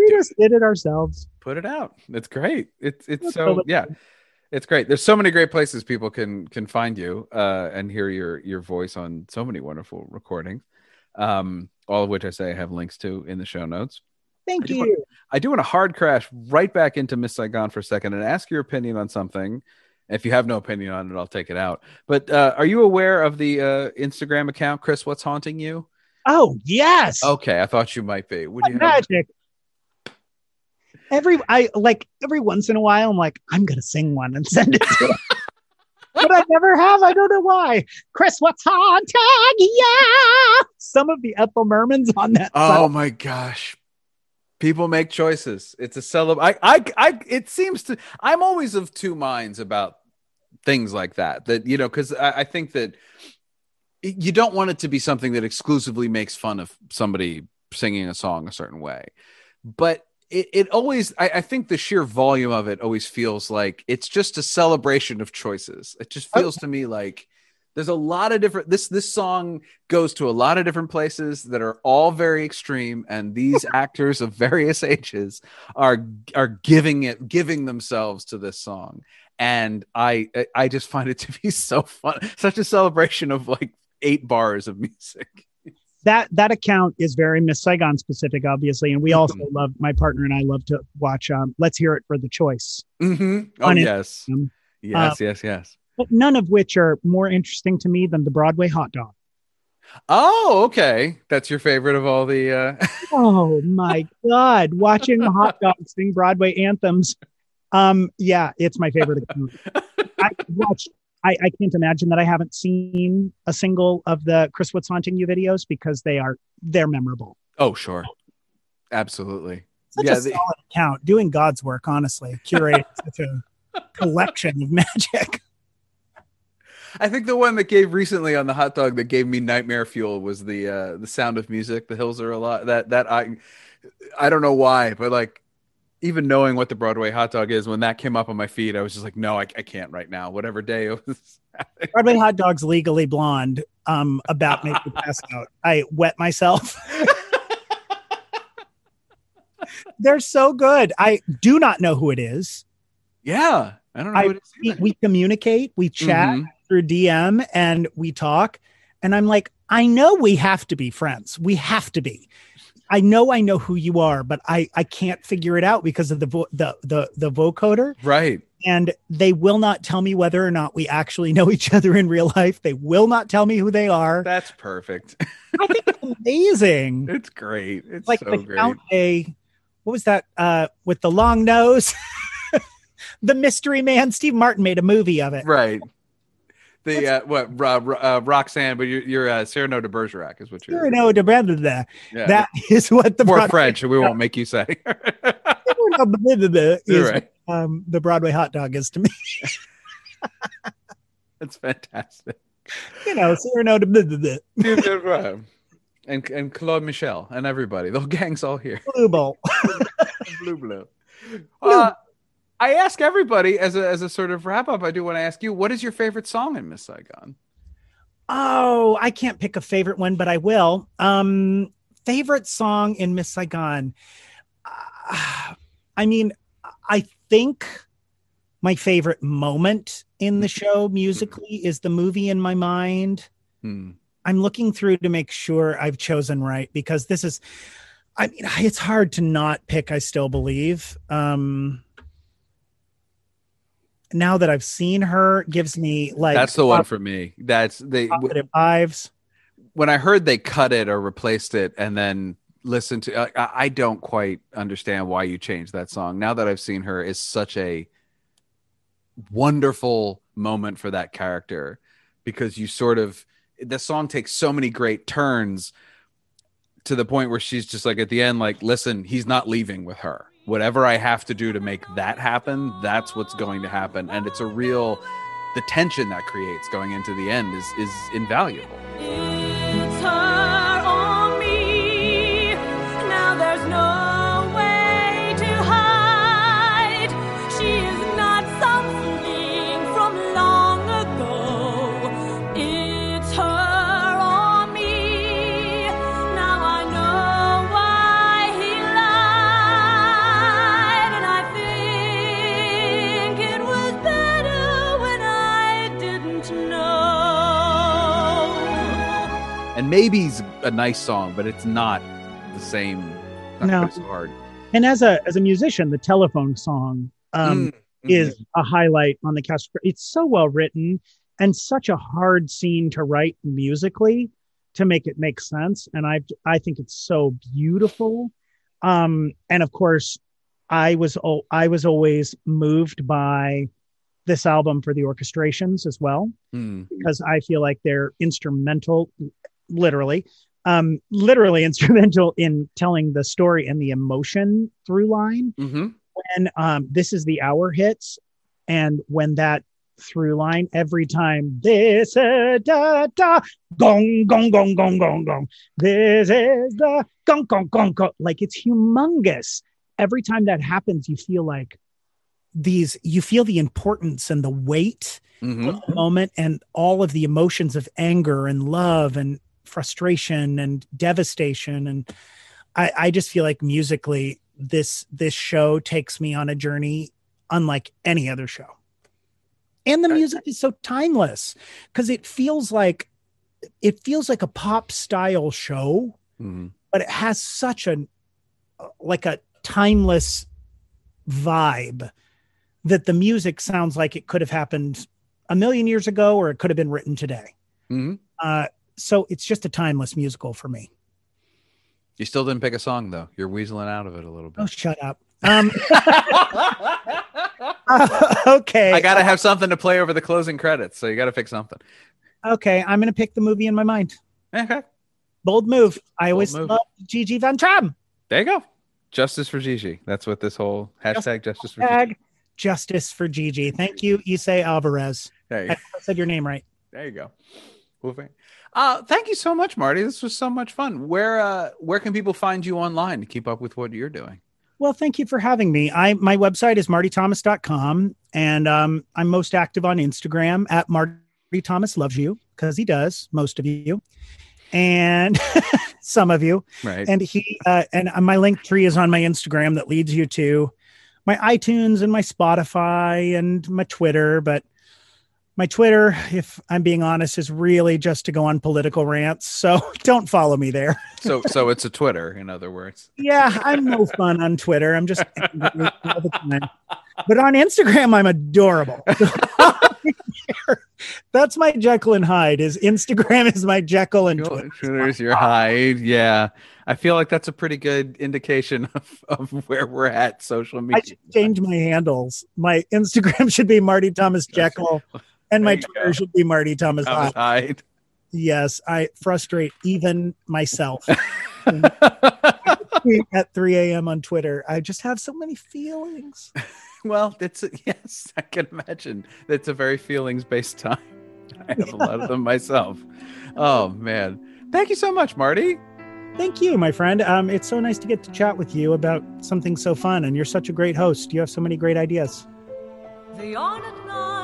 We just did it ourselves. Put it out. It's great. It's it's Let's so yeah. It's great. There's so many great places people can can find you uh, and hear your your voice on so many wonderful recordings. Um, all of which I say I have links to in the show notes. Thank I you. I do want to hard crash right back into Miss Saigon for a second and ask your opinion on something. If you have no opinion on it, I'll take it out. But uh, are you aware of the uh, Instagram account, Chris? What's haunting you? Oh yes, Okay, I thought you might be. Would What you have? magic. Every I like every once in a while, I'm like, I'm gonna sing one and send it to him. but I never have. I don't know why. Chris, what's haunting? Yeah. Some of the Ethel Mermans on that. Oh song. my gosh. People make choices. It's a celeb. I, I, I, it seems to, I'm always of two minds about things like that. That, you know, because I, I think that you don't want it to be something that exclusively makes fun of somebody singing a song a certain way. But it, it always, I, I think the sheer volume of it always feels like it's just a celebration of choices. It just oh, feels to me like there's a lot of different, this, this song goes to a lot of different places that are all very extreme and these actors of various ages are are giving it giving themselves to this song and i i just find it to be so fun such a celebration of like eight bars of music that that account is very Miss Saigon specific, obviously, and we also Mhm. love my partner and I love to watch. Um, Let's hear it for the choice, mm-hmm. oh yes Instagram. yes yes yes but none of which are more interesting to me than the Broadway hot dog. oh okay that's your favorite of all the uh Oh my God. Watching the hot dogs sing Broadway anthems. Um, yeah, it's my favorite. I watched I, I can't imagine that I haven't seen a single of the Chris What's Haunting You videos because they are they're memorable. oh sure absolutely Such Yeah, a the- solid account, doing God's work, honestly, curating such a collection of magic. I think the one that gave recently on the hot dog that gave me nightmare fuel was the uh the sound of music. The hills are a lot that that I I don't know why, but like even knowing what the Broadway hot dog is, when that came up on my feed, I was just like, no, I, I can't right now. Whatever day it was. Broadway hot dogs legally blonde. Um, about make me pass out. I wet myself. They're so good. I do not know who it is. yeah, I don't know. I- what it is we, we communicate, we chat Mhm. through DM, and we talk. And I'm like, I know we have to be friends. We have to be. I know I know who you are, but I I can't figure it out because of the vo- the the the vocoder, right. and they will not tell me whether or not we actually know each other in real life. They will not tell me who they are. That's perfect. I think it's amazing. it's great. It's like so the great. Count A, what was that? Uh, with the long nose, the Mystery Man. Steve Martin made a movie of it. Right. The uh, what uh, uh, Roxanne, but you're, you're uh, Cyrano de Bergerac is what you're. Cyrano de blah. yeah. That is what the more Broadway- French, we won't make you say. Cyrano blah, blah is, right. um, the Broadway hot dog is to me. That's fantastic. You know, Cyrano de blah. and and Claude-Michel and everybody, the whole gang's all here. Blue Bowl. blue, blue. Uh, I ask everybody as a as a sort of wrap up. I do want to ask you, what is your favorite song in Miss Saigon? Oh, I can't pick a favorite one, but I will. Um, favorite song in Miss Saigon. Uh, I mean, I think my favorite moment in the show musically is the movie in my mind. Hmm. I'm looking through to make sure I've chosen right because this is I mean it's hard to not pick I still believe. Um now that I've seen her gives me like That's the one for me. That's they positive vibes. when I heard they cut it or replaced it and then listened to I, I don't quite understand why you changed that song. Now that I've seen her is such a wonderful moment for that character because you sort of the song takes so many great turns to the point where she's just like at the end, like, listen, he's not leaving with her. Whatever I have to do to make that happen, that's what's going to happen. And it's a real the tension that creates going into the end is is invaluable. Mm. And maybe's a nice song, but it's not the same. Not No. quite so hard. And as a as a musician, the telephone song um, Mm, is a highlight on the cast. It's so well written and such a hard scene to write musically to make it make sense. And I I think it's so beautiful. Um, and of course, I was al- I was always moved by this album for the orchestrations as well mm, because I feel like they're instrumental, literally, um, literally instrumental in telling the story and the emotion through line. mhm. When um, this is the hour hits, and when that through line every time this uh, da da gong gong gong gong gong gong this is the gong gong gong gong like it's humongous every time that happens you feel like these you feel the importance and the weight Mhm. of the moment and all of the emotions of anger and love and frustration and devastation and I, I just feel like musically this this show takes me on a journey unlike any other show and the music is so timeless because it feels like it feels like a pop style show Mhm. but it has such a like a timeless vibe that the music sounds like it could have happened a million years ago or it could have been written today. Mhm. Uh, so it's just a timeless musical for me. You still didn't pick a song though. You're weaseling out of it a little bit. Oh, shut up. Um, okay. I gotta have something to play over the closing credits, so you gotta pick something. okay. I'm going to pick the movie in my mind. Okay, Bold move. I always move. loved Gigi Van Tranh. there you go. Justice for Gigi. That's what this whole hashtag justice for Gigi. Justice for Gigi. Thank you, Isay Alvarez. There you I said your name right. There you go. Uh, thank you so much, Marty. This was so much fun. Where uh, where can people find you online to keep up with what you're doing? Well, thank you for having me. I my website is martythomas.com and um, I'm most active on Instagram at Marty Thomas loves you because he does most of you and some of you Right. and he uh, and my link tree is on my Instagram that leads you to my iTunes and my Spotify and my Twitter but my Twitter if I'm being honest is really just to go on political rants so don't follow me there. so so it's a Twitter, in other words. Yeah, I'm no fun on Twitter. I'm just all the time. But on Instagram, I'm adorable. That's my Jekyll and Hyde. Is Instagram is my Jekyll and Twitter. Twitter's your hide. Yeah. I feel like that's a pretty good indication of, of where we're at social media. I should change my handles. My Instagram should be Marty Thomas Jekyll, and my Twitter go. should be Marty Thomas Thomas Hyde. Hyde. Yes, I frustrate even myself. At 3 a.m. on Twitter. I just have so many feelings. Well, it's yes, I can imagine. It's a very feelings based time. I have a lot of them myself. Oh man. Thank you so much, Marty. Thank you, my friend. Um, it's so nice to get to chat with you about something so fun, and you're such a great host. You have so many great ideas. They are not nice,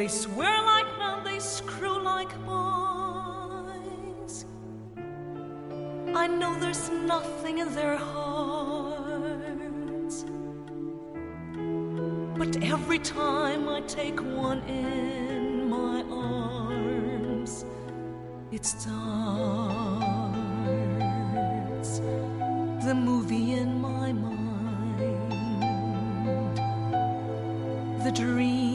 They swear like men, they screw like boys. I know there's nothing in their hearts. But every time I take one in my arms, it starts the movie in my mind, the dream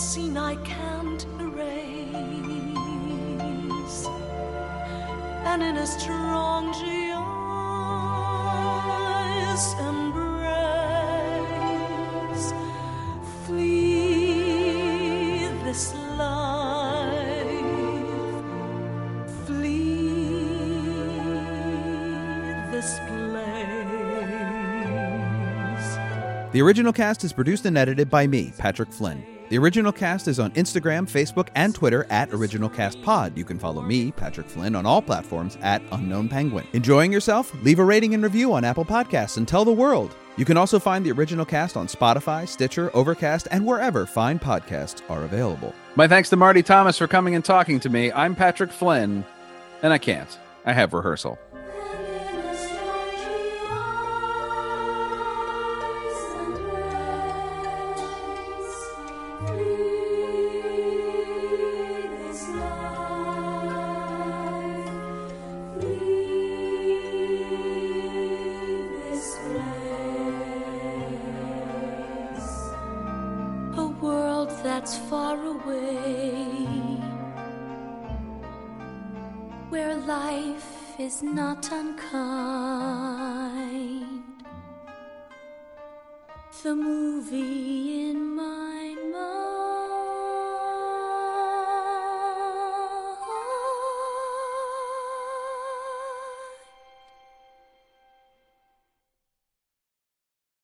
scene I can't erase. And in a strong embrace, flee this life, flee this place. The original cast is produced and edited by me, Patrick Flynn. The original cast is on Instagram, Facebook, and Twitter at Original Cast Pod. You can follow me, Patrick Flynn, on all platforms at Unknown Penguin. Enjoying yourself? Leave a rating and review on Apple Podcasts and tell the world. You can also find the original cast on Spotify, Stitcher, Overcast, and wherever fine podcasts are available. My thanks to Marty Thomas for coming and talking to me. I'm Patrick Flynn, and I can't. I have rehearsal.